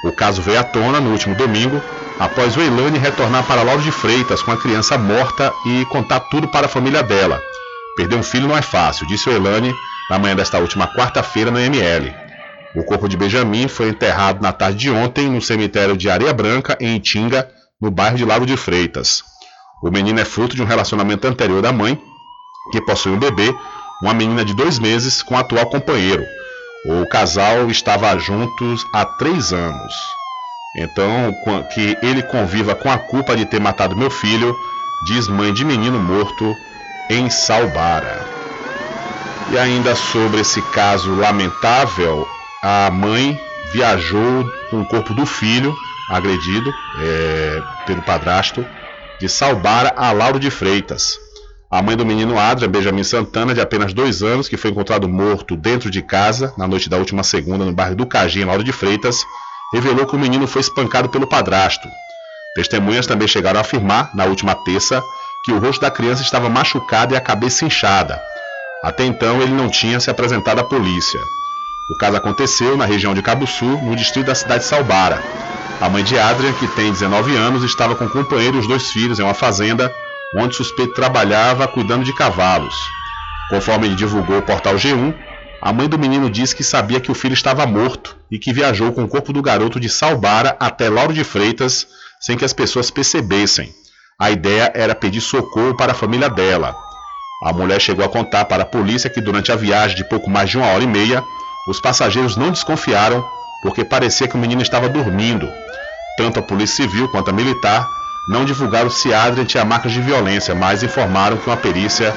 O caso veio à tona no último domingo, após o Eilane retornar para Lauro de Freitas com a criança morta e contar tudo para a família dela. Perder um filho não é fácil, disse o Eilane na manhã desta última quarta-feira no ML. O corpo de Benjamin foi enterrado na tarde de ontem no cemitério de Areia Branca, em Itinga, no bairro de Lauro de Freitas. O menino é fruto de um relacionamento anterior da mãe, que possui um bebê uma menina de dois meses com o atual companheiro. O casal estava juntos há três anos. Então, que ele conviva com a culpa de ter matado meu filho, diz mãe de menino morto em Salbara. E ainda sobre esse caso lamentável, a mãe viajou com o corpo do filho agredido é, pelo padrasto de Salbara a Lauro de Freitas. A mãe do menino Adria, Benjamin Santana, de apenas dois anos, que foi encontrado morto dentro de casa na noite da última segunda no bairro do Cajim, em Lauro de Freitas, revelou que o menino foi espancado pelo padrasto. Testemunhas também chegaram a afirmar, na última terça, que o rosto da criança estava machucado e a cabeça inchada. Até então, ele não tinha se apresentado à polícia. O caso aconteceu na região de Cabo Sul, no distrito da cidade de Salbara. A mãe de Adrian, que tem 19 anos, estava com o companheiro e os dois filhos em uma fazenda onde o suspeito trabalhava cuidando de cavalos. Conforme divulgou o portal G1, a mãe do menino disse que sabia que o filho estava morto e que viajou com o corpo do garoto de Salbara até Lauro de Freitas sem que as pessoas percebessem. A ideia era pedir socorro para a família dela. A mulher chegou a contar para a polícia que durante a viagem de pouco mais de uma hora e meia, os passageiros não desconfiaram porque parecia que o menino estava dormindo. Tanto a Polícia Civil quanto a Militar não divulgaram se Adrian tinha marcas de violência, mas informaram que uma perícia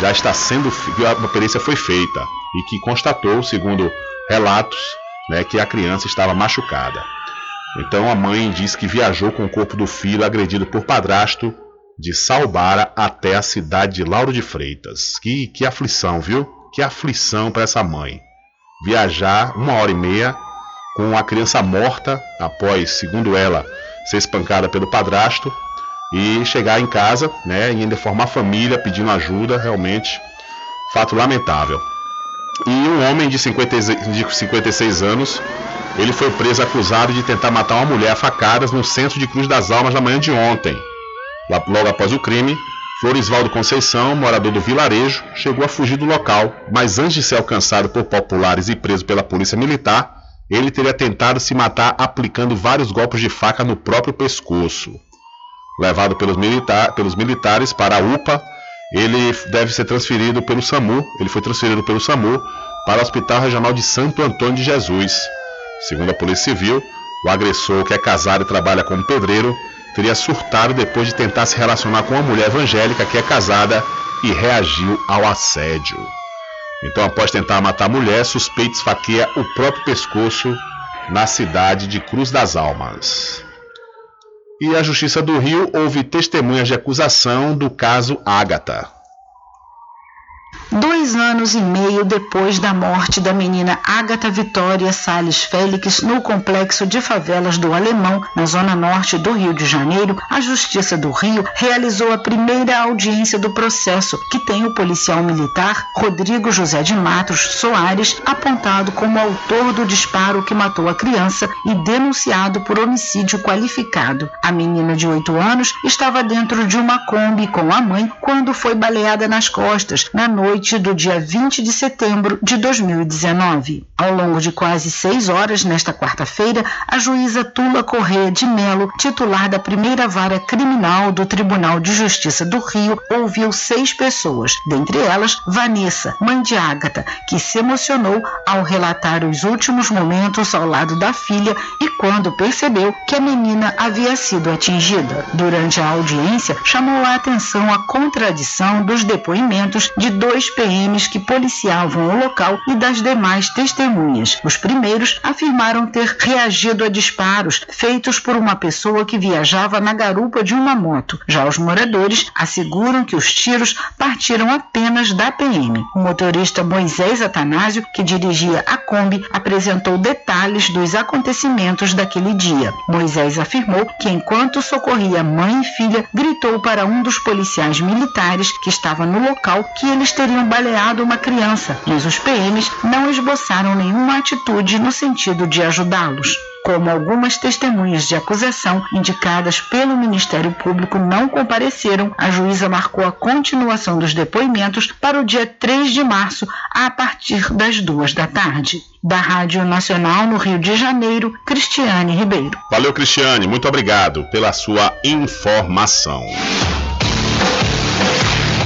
já está sendo uma perícia foi feita e que constatou, segundo relatos, né, que a criança estava machucada. Então a mãe diz que viajou com o corpo do filho agredido por padrasto de Salbara até a cidade de Lauro de Freitas. Que, que aflição, viu? Que aflição para essa mãe. Viajar uma hora e meia com a criança morta após, segundo ela, ser espancada pelo padrasto e chegar em casa, né, e ainda formar família pedindo ajuda, realmente fato lamentável. E um homem de, 50, de 56 anos ele foi preso acusado de tentar matar uma mulher a facadas no centro de Cruz das Almas na manhã de ontem. Logo após o crime, Florisvaldo Conceição, morador do vilarejo, chegou a fugir do local, mas antes de ser alcançado por populares e preso pela polícia militar, ele teria tentado se matar aplicando vários golpes de faca no próprio pescoço. Levado pelos, pelos militares para a UPA, ele deve ser transferido pelo SAMU, ele foi transferido pelo SAMU para o Hospital Regional de Santo Antônio de Jesus. Segundo a Polícia Civil, o agressor, que é casado e trabalha como pedreiro, teria surtado depois de tentar se relacionar com uma mulher evangélica que é casada e reagiu ao assédio. Então, após tentar matar a mulher, suspeito esfaqueia o próprio pescoço na cidade de Cruz das Almas. E a Justiça do Rio houve testemunhas de acusação do caso Ágata. Dois anos e meio depois da morte da menina Agatha Vitória Salles Félix no complexo de favelas do Alemão, na zona norte do Rio de Janeiro, a Justiça do Rio realizou a primeira audiência do processo, que tem o policial militar Rodrigo José de Matos Soares apontado como autor do disparo que matou a criança e denunciado por homicídio qualificado. A menina de 8 anos estava dentro de uma Kombi com a mãe quando foi baleada nas costas na noite do dia 20 de setembro de 2019. Ao longo de quase seis horas nesta quarta-feira, a juíza Tula Correia de Melo, titular da primeira vara criminal do Tribunal de Justiça do Rio, ouviu seis pessoas, dentre elas Vanessa, mãe de Ágata, que se emocionou ao relatar os últimos momentos ao lado da filha e quando percebeu que a menina havia sido atingida. Durante a audiência, chamou a atenção a contradição dos depoimentos de dois PMs que policiavam o local e das demais testemunhas. Os primeiros afirmaram ter reagido a disparos feitos por uma pessoa que viajava na garupa de uma moto. Já os moradores asseguram que os tiros partiram apenas da PM. O motorista Moisés Atanásio, que dirigia a Kombi, apresentou detalhes dos acontecimentos daquele dia. Moisés afirmou que enquanto socorria mãe e filha, gritou para um dos policiais militares que estava no local que eles teriam teriam baleado uma criança, mas os PMs não esboçaram nenhuma atitude no sentido de ajudá-los. Como algumas testemunhas de acusação indicadas pelo Ministério Público não compareceram, a juíza marcou a continuação dos depoimentos para o dia 3 de março, a partir das duas da tarde. Da Rádio Nacional no Rio de Janeiro, Cristiane Ribeiro. Valeu, Cristiane. Muito obrigado pela sua informação.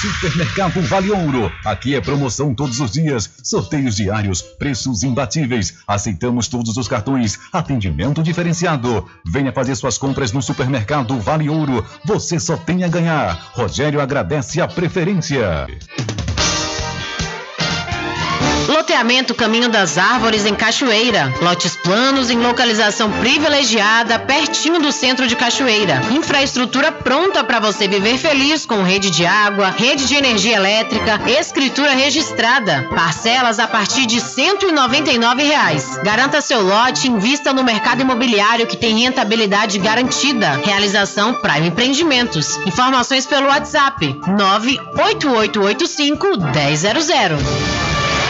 Supermercado Vale Ouro. Aqui é promoção todos os dias, sorteios diários, preços imbatíveis. Aceitamos todos os cartões, atendimento diferenciado. Venha fazer suas compras no Supermercado Vale Ouro. Você só tem a ganhar. Rogério agradece a preferência. Loteamento Caminho das Árvores em Cachoeira. Lotes planos em localização privilegiada, pertinho do centro de Cachoeira. Infraestrutura pronta para você viver feliz com rede de água, rede de energia elétrica, escritura registrada. Parcelas a partir de 199 reais. Garanta seu lote e invista no mercado imobiliário que tem rentabilidade garantida. Realização Prime Empreendimentos. Informações pelo WhatsApp 98885 1000.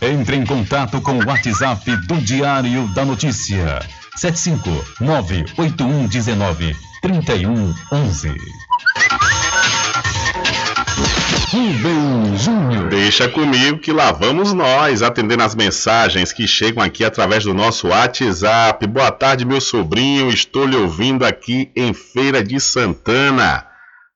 Entre em contato com o WhatsApp do Diário da Notícia. 759-8119-3111. Rubem Júnior. Deixa comigo que lá vamos nós, atendendo as mensagens que chegam aqui através do nosso WhatsApp. Boa tarde, meu sobrinho. Estou lhe ouvindo aqui em Feira de Santana.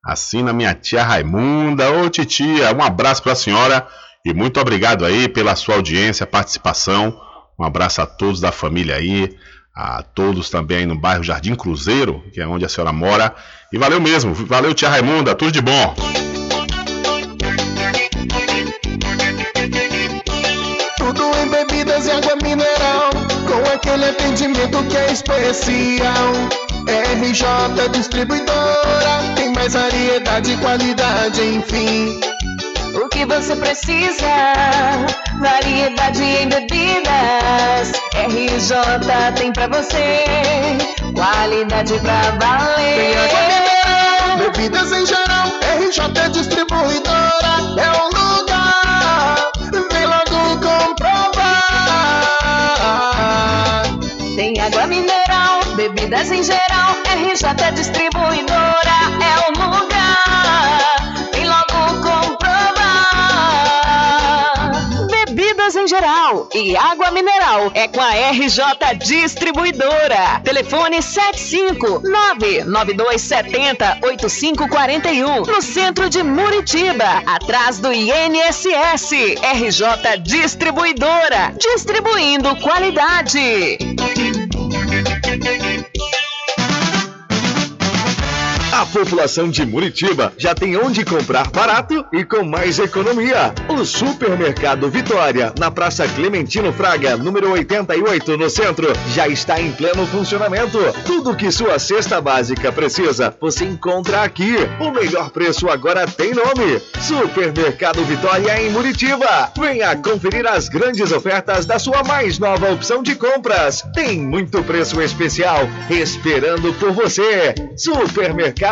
Assina minha tia Raimunda. Ô titia, um abraço para a senhora e muito obrigado aí pela sua audiência, participação. Um abraço a todos da família aí, a todos também aí no bairro Jardim Cruzeiro, que é onde a senhora mora. E valeu mesmo, valeu tia Raimunda, tudo de bom. Tudo em bebidas e água mineral, com aquele atendimento que é especial. RJ Distribuidora, tem mais variedade e qualidade, enfim. O que você precisa? Variedade em bebidas. RJ tem pra você. Qualidade pra valer. Tem água mineral, bebidas em geral. RJ Distribuidora é o lugar. Vem logo comprovar. Tem água mineral, bebidas em geral. RJ Distribuidora Bebidas em geral e água mineral é com a RJ Distribuidora. Telefone 75992708541 no centro de Muritiba, atrás do INSS. RJ Distribuidora, distribuindo qualidade. A população de Muritiba já tem onde comprar barato e com mais economia. O Supermercado Vitória, na Praça Clementino Fraga, número 88, no centro, já está em pleno funcionamento. Tudo que sua cesta básica precisa, você encontra aqui. O melhor preço agora tem nome: Supermercado Vitória em Muritiba. Venha conferir as grandes ofertas da sua mais nova opção de compras. Tem muito preço especial esperando por você. Supermercado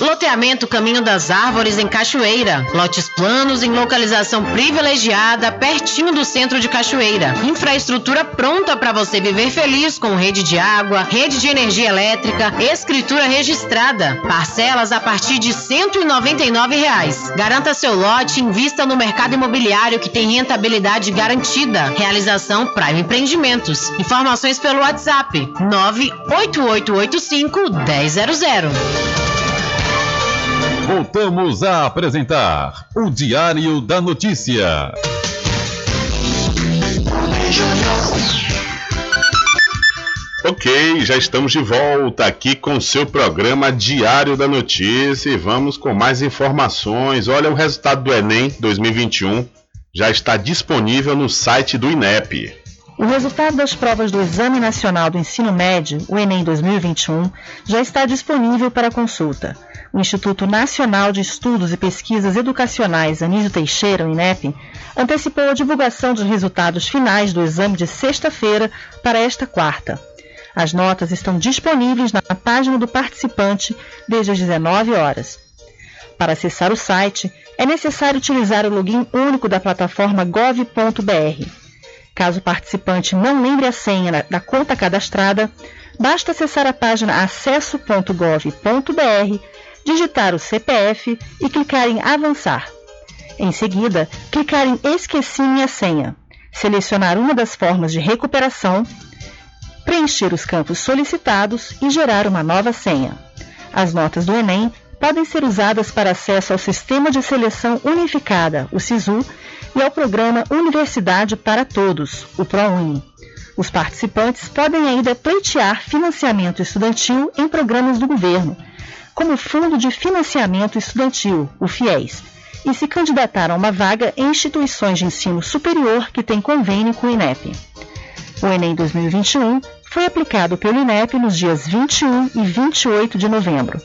Loteamento Caminho das Árvores em Cachoeira. Lotes planos em localização privilegiada, pertinho do centro de Cachoeira. Infraestrutura pronta para você viver feliz com rede de água, rede de energia elétrica, escritura registrada. Parcelas a partir de 199 reais. Garanta seu lote e invista no mercado imobiliário que tem rentabilidade garantida. Realização Prime Empreendimentos. Informações pelo WhatsApp 98885 1000. Voltamos a apresentar o Diário da Notícia. Ok, já estamos de volta aqui com o seu programa Diário da Notícia e vamos com mais informações. Olha, o resultado do Enem 2021 já está disponível no site do INEP. O resultado das provas do Exame Nacional do Ensino Médio, o Enem 2021, já está disponível para consulta. O Instituto Nacional de Estudos e Pesquisas Educacionais Anísio Teixeira, o INEP, antecipou a divulgação dos resultados finais do exame de sexta-feira para esta quarta. As notas estão disponíveis na página do participante desde as 19 horas. Para acessar o site, é necessário utilizar o login único da plataforma gov.br. Caso o participante não lembre a senha da conta cadastrada, basta acessar a página acesso.gov.br, digitar o CPF e clicar em Avançar. Em seguida, clicar em Esqueci minha senha, selecionar uma das formas de recuperação, preencher os campos solicitados e gerar uma nova senha. As notas do Enem podem ser usadas para acesso ao Sistema de Seleção Unificada, o SISU, e ao programa Universidade para Todos, o ProUni. Os participantes podem ainda pleitear financiamento estudantil em programas do governo, como Fundo de Financiamento Estudantil, o FIES, e se candidatar a uma vaga em instituições de ensino superior que têm convênio com o INEP. O Enem 2021 foi aplicado pelo INEP nos dias 21 e 28 de novembro.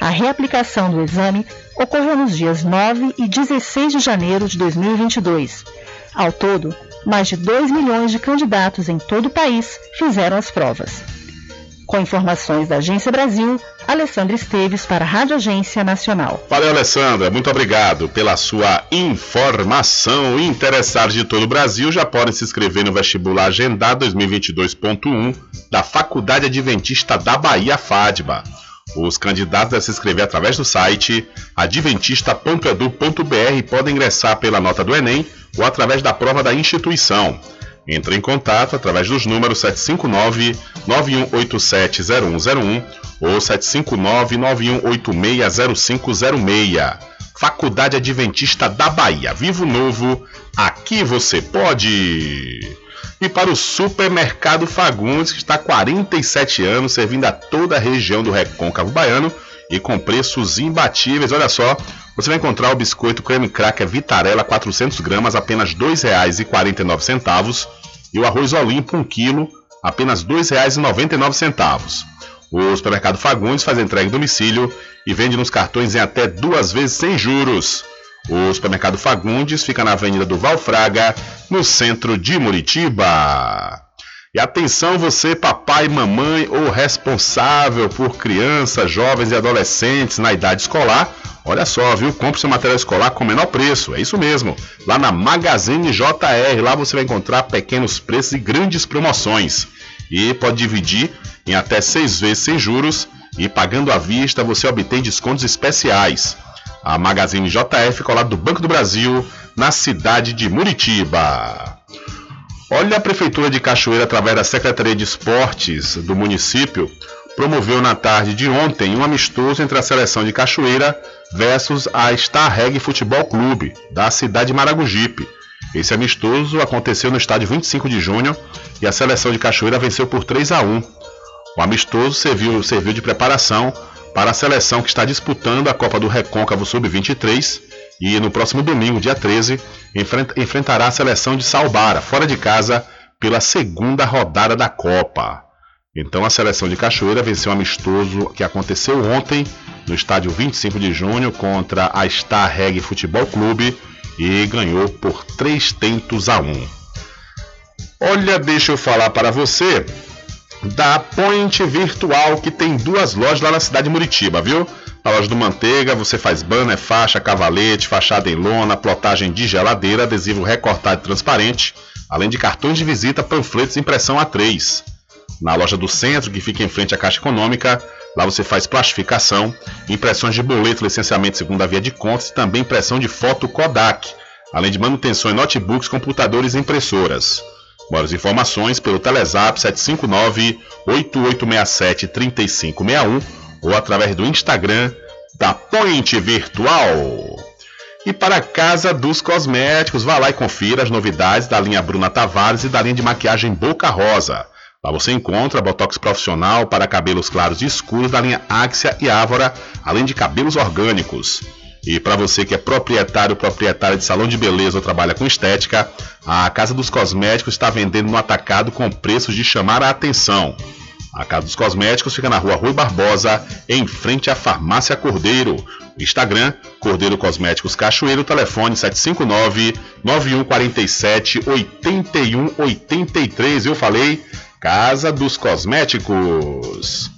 A reaplicação do exame ocorreu nos dias 9 e 16 de janeiro de 2022. Ao todo, mais de 2 milhões de candidatos em todo o país fizeram as provas. Com informações da Agência Brasil, Alessandra Esteves para a Rádio Agência Nacional. Valeu, Alessandra. Muito obrigado pela sua informação. Interessados de todo o Brasil já podem se inscrever no vestibular agendado 2022.1 da Faculdade Adventista da Bahia, FADBA. Os candidatos devem se inscrever através do site adventista.edu.br e podem ingressar pela nota do Enem ou através da prova da instituição. Entre em contato através dos números 759-9187-0101 ou 759-9186-0506. Faculdade Adventista da Bahia. Vivo Novo, aqui você pode! E para o Supermercado Fagundes, que está há 47 anos servindo a toda a região do Recôncavo Baiano e com preços imbatíveis. Olha só, você vai encontrar o biscoito creme cracker Vitarella 400 gramas apenas R$ 2,49 e o arroz Olimpo 1 kg apenas R$ 2,99. O Supermercado Fagundes faz entrega em domicílio e vende nos cartões em até duas vezes sem juros. O supermercado Fagundes fica na Avenida do Valfraga, no centro de Muritiba. E atenção você, papai, mamãe ou responsável por crianças, jovens e adolescentes na idade escolar. Olha só, viu? Compre seu material escolar com menor preço. É isso mesmo. Lá na Magazine JR, lá você vai encontrar pequenos preços e grandes promoções. E pode dividir em até seis vezes sem juros e pagando à vista você obtém descontos especiais. A Magazine JF fica ao lado do Banco do Brasil, na cidade de Muritiba. Olha, a Prefeitura de Cachoeira, através da Secretaria de Esportes do município, promoveu na tarde de ontem um amistoso entre a seleção de Cachoeira versus a Star Reg Futebol Clube, da cidade de Maragogipe. Esse amistoso aconteceu no estádio 25 de junho e a seleção de Cachoeira venceu por 3 a 1. O amistoso serviu, serviu de preparação para a seleção que está disputando a Copa do Recôncavo Sub-23 e no próximo domingo, dia 13, enfrentará a seleção de Salbara, fora de casa, pela segunda rodada da Copa. Então a seleção de Cachoeira venceu um amistoso que aconteceu ontem no estádio 25 de junho contra a Star Reg Futebol Clube e ganhou por 3 tentos a 1. Olha, deixa eu falar para você da Point Virtual, que tem duas lojas lá na cidade de Muritiba, viu? Na loja do Manteiga você faz banner, faixa, cavalete, fachada em lona, plotagem de geladeira, adesivo recortado e transparente, além de cartões de visita, panfletos e impressão A3. Na loja do centro, que fica em frente à Caixa Econômica, lá você faz plastificação, impressões de boleto, licenciamento segunda via de contas e também impressão de foto Kodak, além de manutenção em notebooks, computadores e impressoras. Maiores informações pelo Telezap 759-8867-3561 ou através do Instagram da Point Virtual. E para a Casa dos Cosméticos, vá lá e confira as novidades da linha Bruna Tavares e da linha de maquiagem Boca Rosa. Lá você encontra botox profissional para cabelos claros e escuros da linha Axia e Ávora, além de cabelos orgânicos. E para você que é proprietário proprietária de salão de beleza ou trabalha com estética, a Casa dos Cosméticos está vendendo no atacado com preços de chamar a atenção. A Casa dos Cosméticos fica na rua Rui Barbosa, em frente à Farmácia Cordeiro. Instagram, Cordeiro Cosméticos Cachoeiro, telefone 759-9147 8183. Eu falei, Casa dos Cosméticos.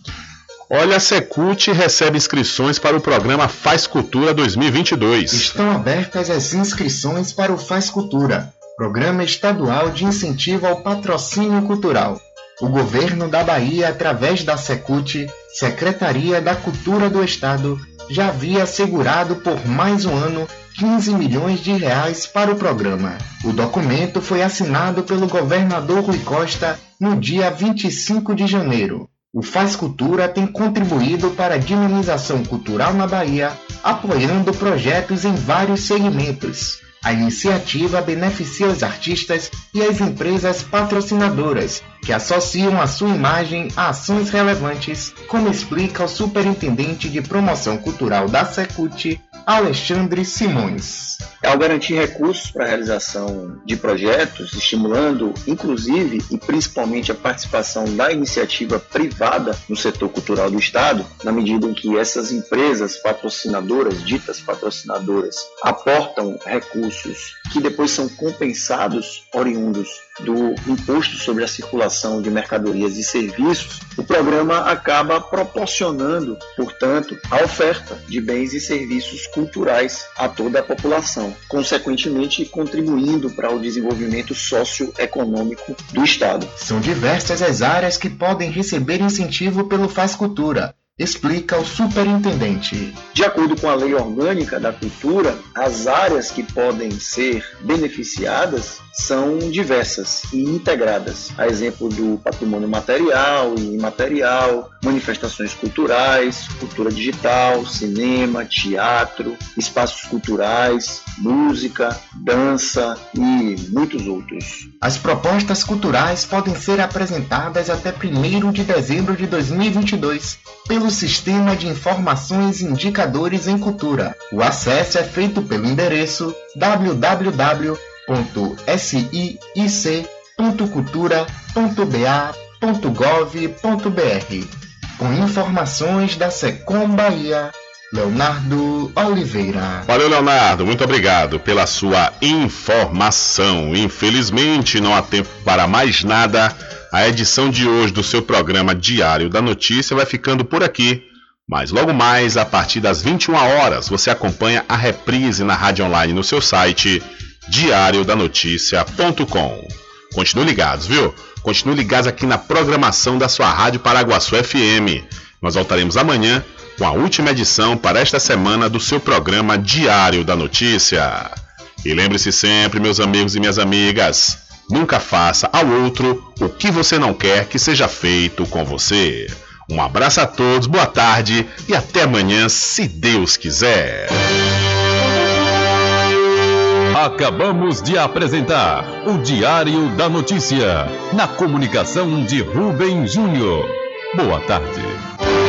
Olha, a Secult recebe inscrições para o programa Faz Cultura 2022. Estão abertas as inscrições para o Faz Cultura, programa estadual de incentivo ao patrocínio cultural. O governo da Bahia, através da Secult, Secretaria da Cultura do Estado, já havia assegurado por mais um ano 15 milhões de reais para o programa. O documento foi assinado pelo governador Rui Costa no dia 25 de janeiro. O Faz Cultura tem contribuído para a dinamização cultural na Bahia, apoiando projetos em vários segmentos. A iniciativa beneficia os artistas e as empresas patrocinadoras, que associam a sua imagem a ações relevantes, como explica o superintendente de promoção cultural da Secult, Alexandre Simões. Ao garantir recursos para a realização de projetos, estimulando inclusive e principalmente a participação da iniciativa privada no setor cultural do Estado, na medida em que essas empresas patrocinadoras, ditas patrocinadoras, aportam recursos que depois são compensados oriundos do imposto sobre a circulação de mercadorias e serviços, o programa acaba proporcionando, portanto, a oferta de bens e serviços culturais a toda a população, consequentemente contribuindo para o desenvolvimento socioeconômico do Estado. São diversas as áreas que podem receber incentivo pelo Faz Cultura explica o superintendente. De acordo com a Lei Orgânica da Cultura, as áreas que podem ser beneficiadas são diversas e integradas. A exemplo do patrimônio material e imaterial, manifestações culturais, cultura digital, cinema, teatro, espaços culturais, música, dança e muitos outros. As propostas culturais podem ser apresentadas até 1 de dezembro de 2022 pelo Sistema de Informações e Indicadores em Cultura. O acesso é feito pelo endereço www.sic.cultura.ba.gov.br com informações da Secom Bahia. Leonardo Oliveira. Valeu, Leonardo. Muito obrigado pela sua informação. Infelizmente, não há tempo para mais nada. A edição de hoje do seu programa Diário da Notícia vai ficando por aqui. Mas logo mais, a partir das 21 horas, você acompanha a reprise na rádio online no seu site diariodanoticia.com. Continue ligados, viu? Continue ligados aqui na programação da sua Rádio Paraguaçu FM. Nós voltaremos amanhã com a última edição para esta semana do seu programa Diário da Notícia. E lembre-se sempre, meus amigos e minhas amigas, nunca faça ao outro o que você não quer que seja feito com você. Um abraço a todos, boa tarde e até amanhã, se Deus quiser. Acabamos de apresentar o Diário da Notícia, na comunicação de Rubem Júnior. Boa tarde.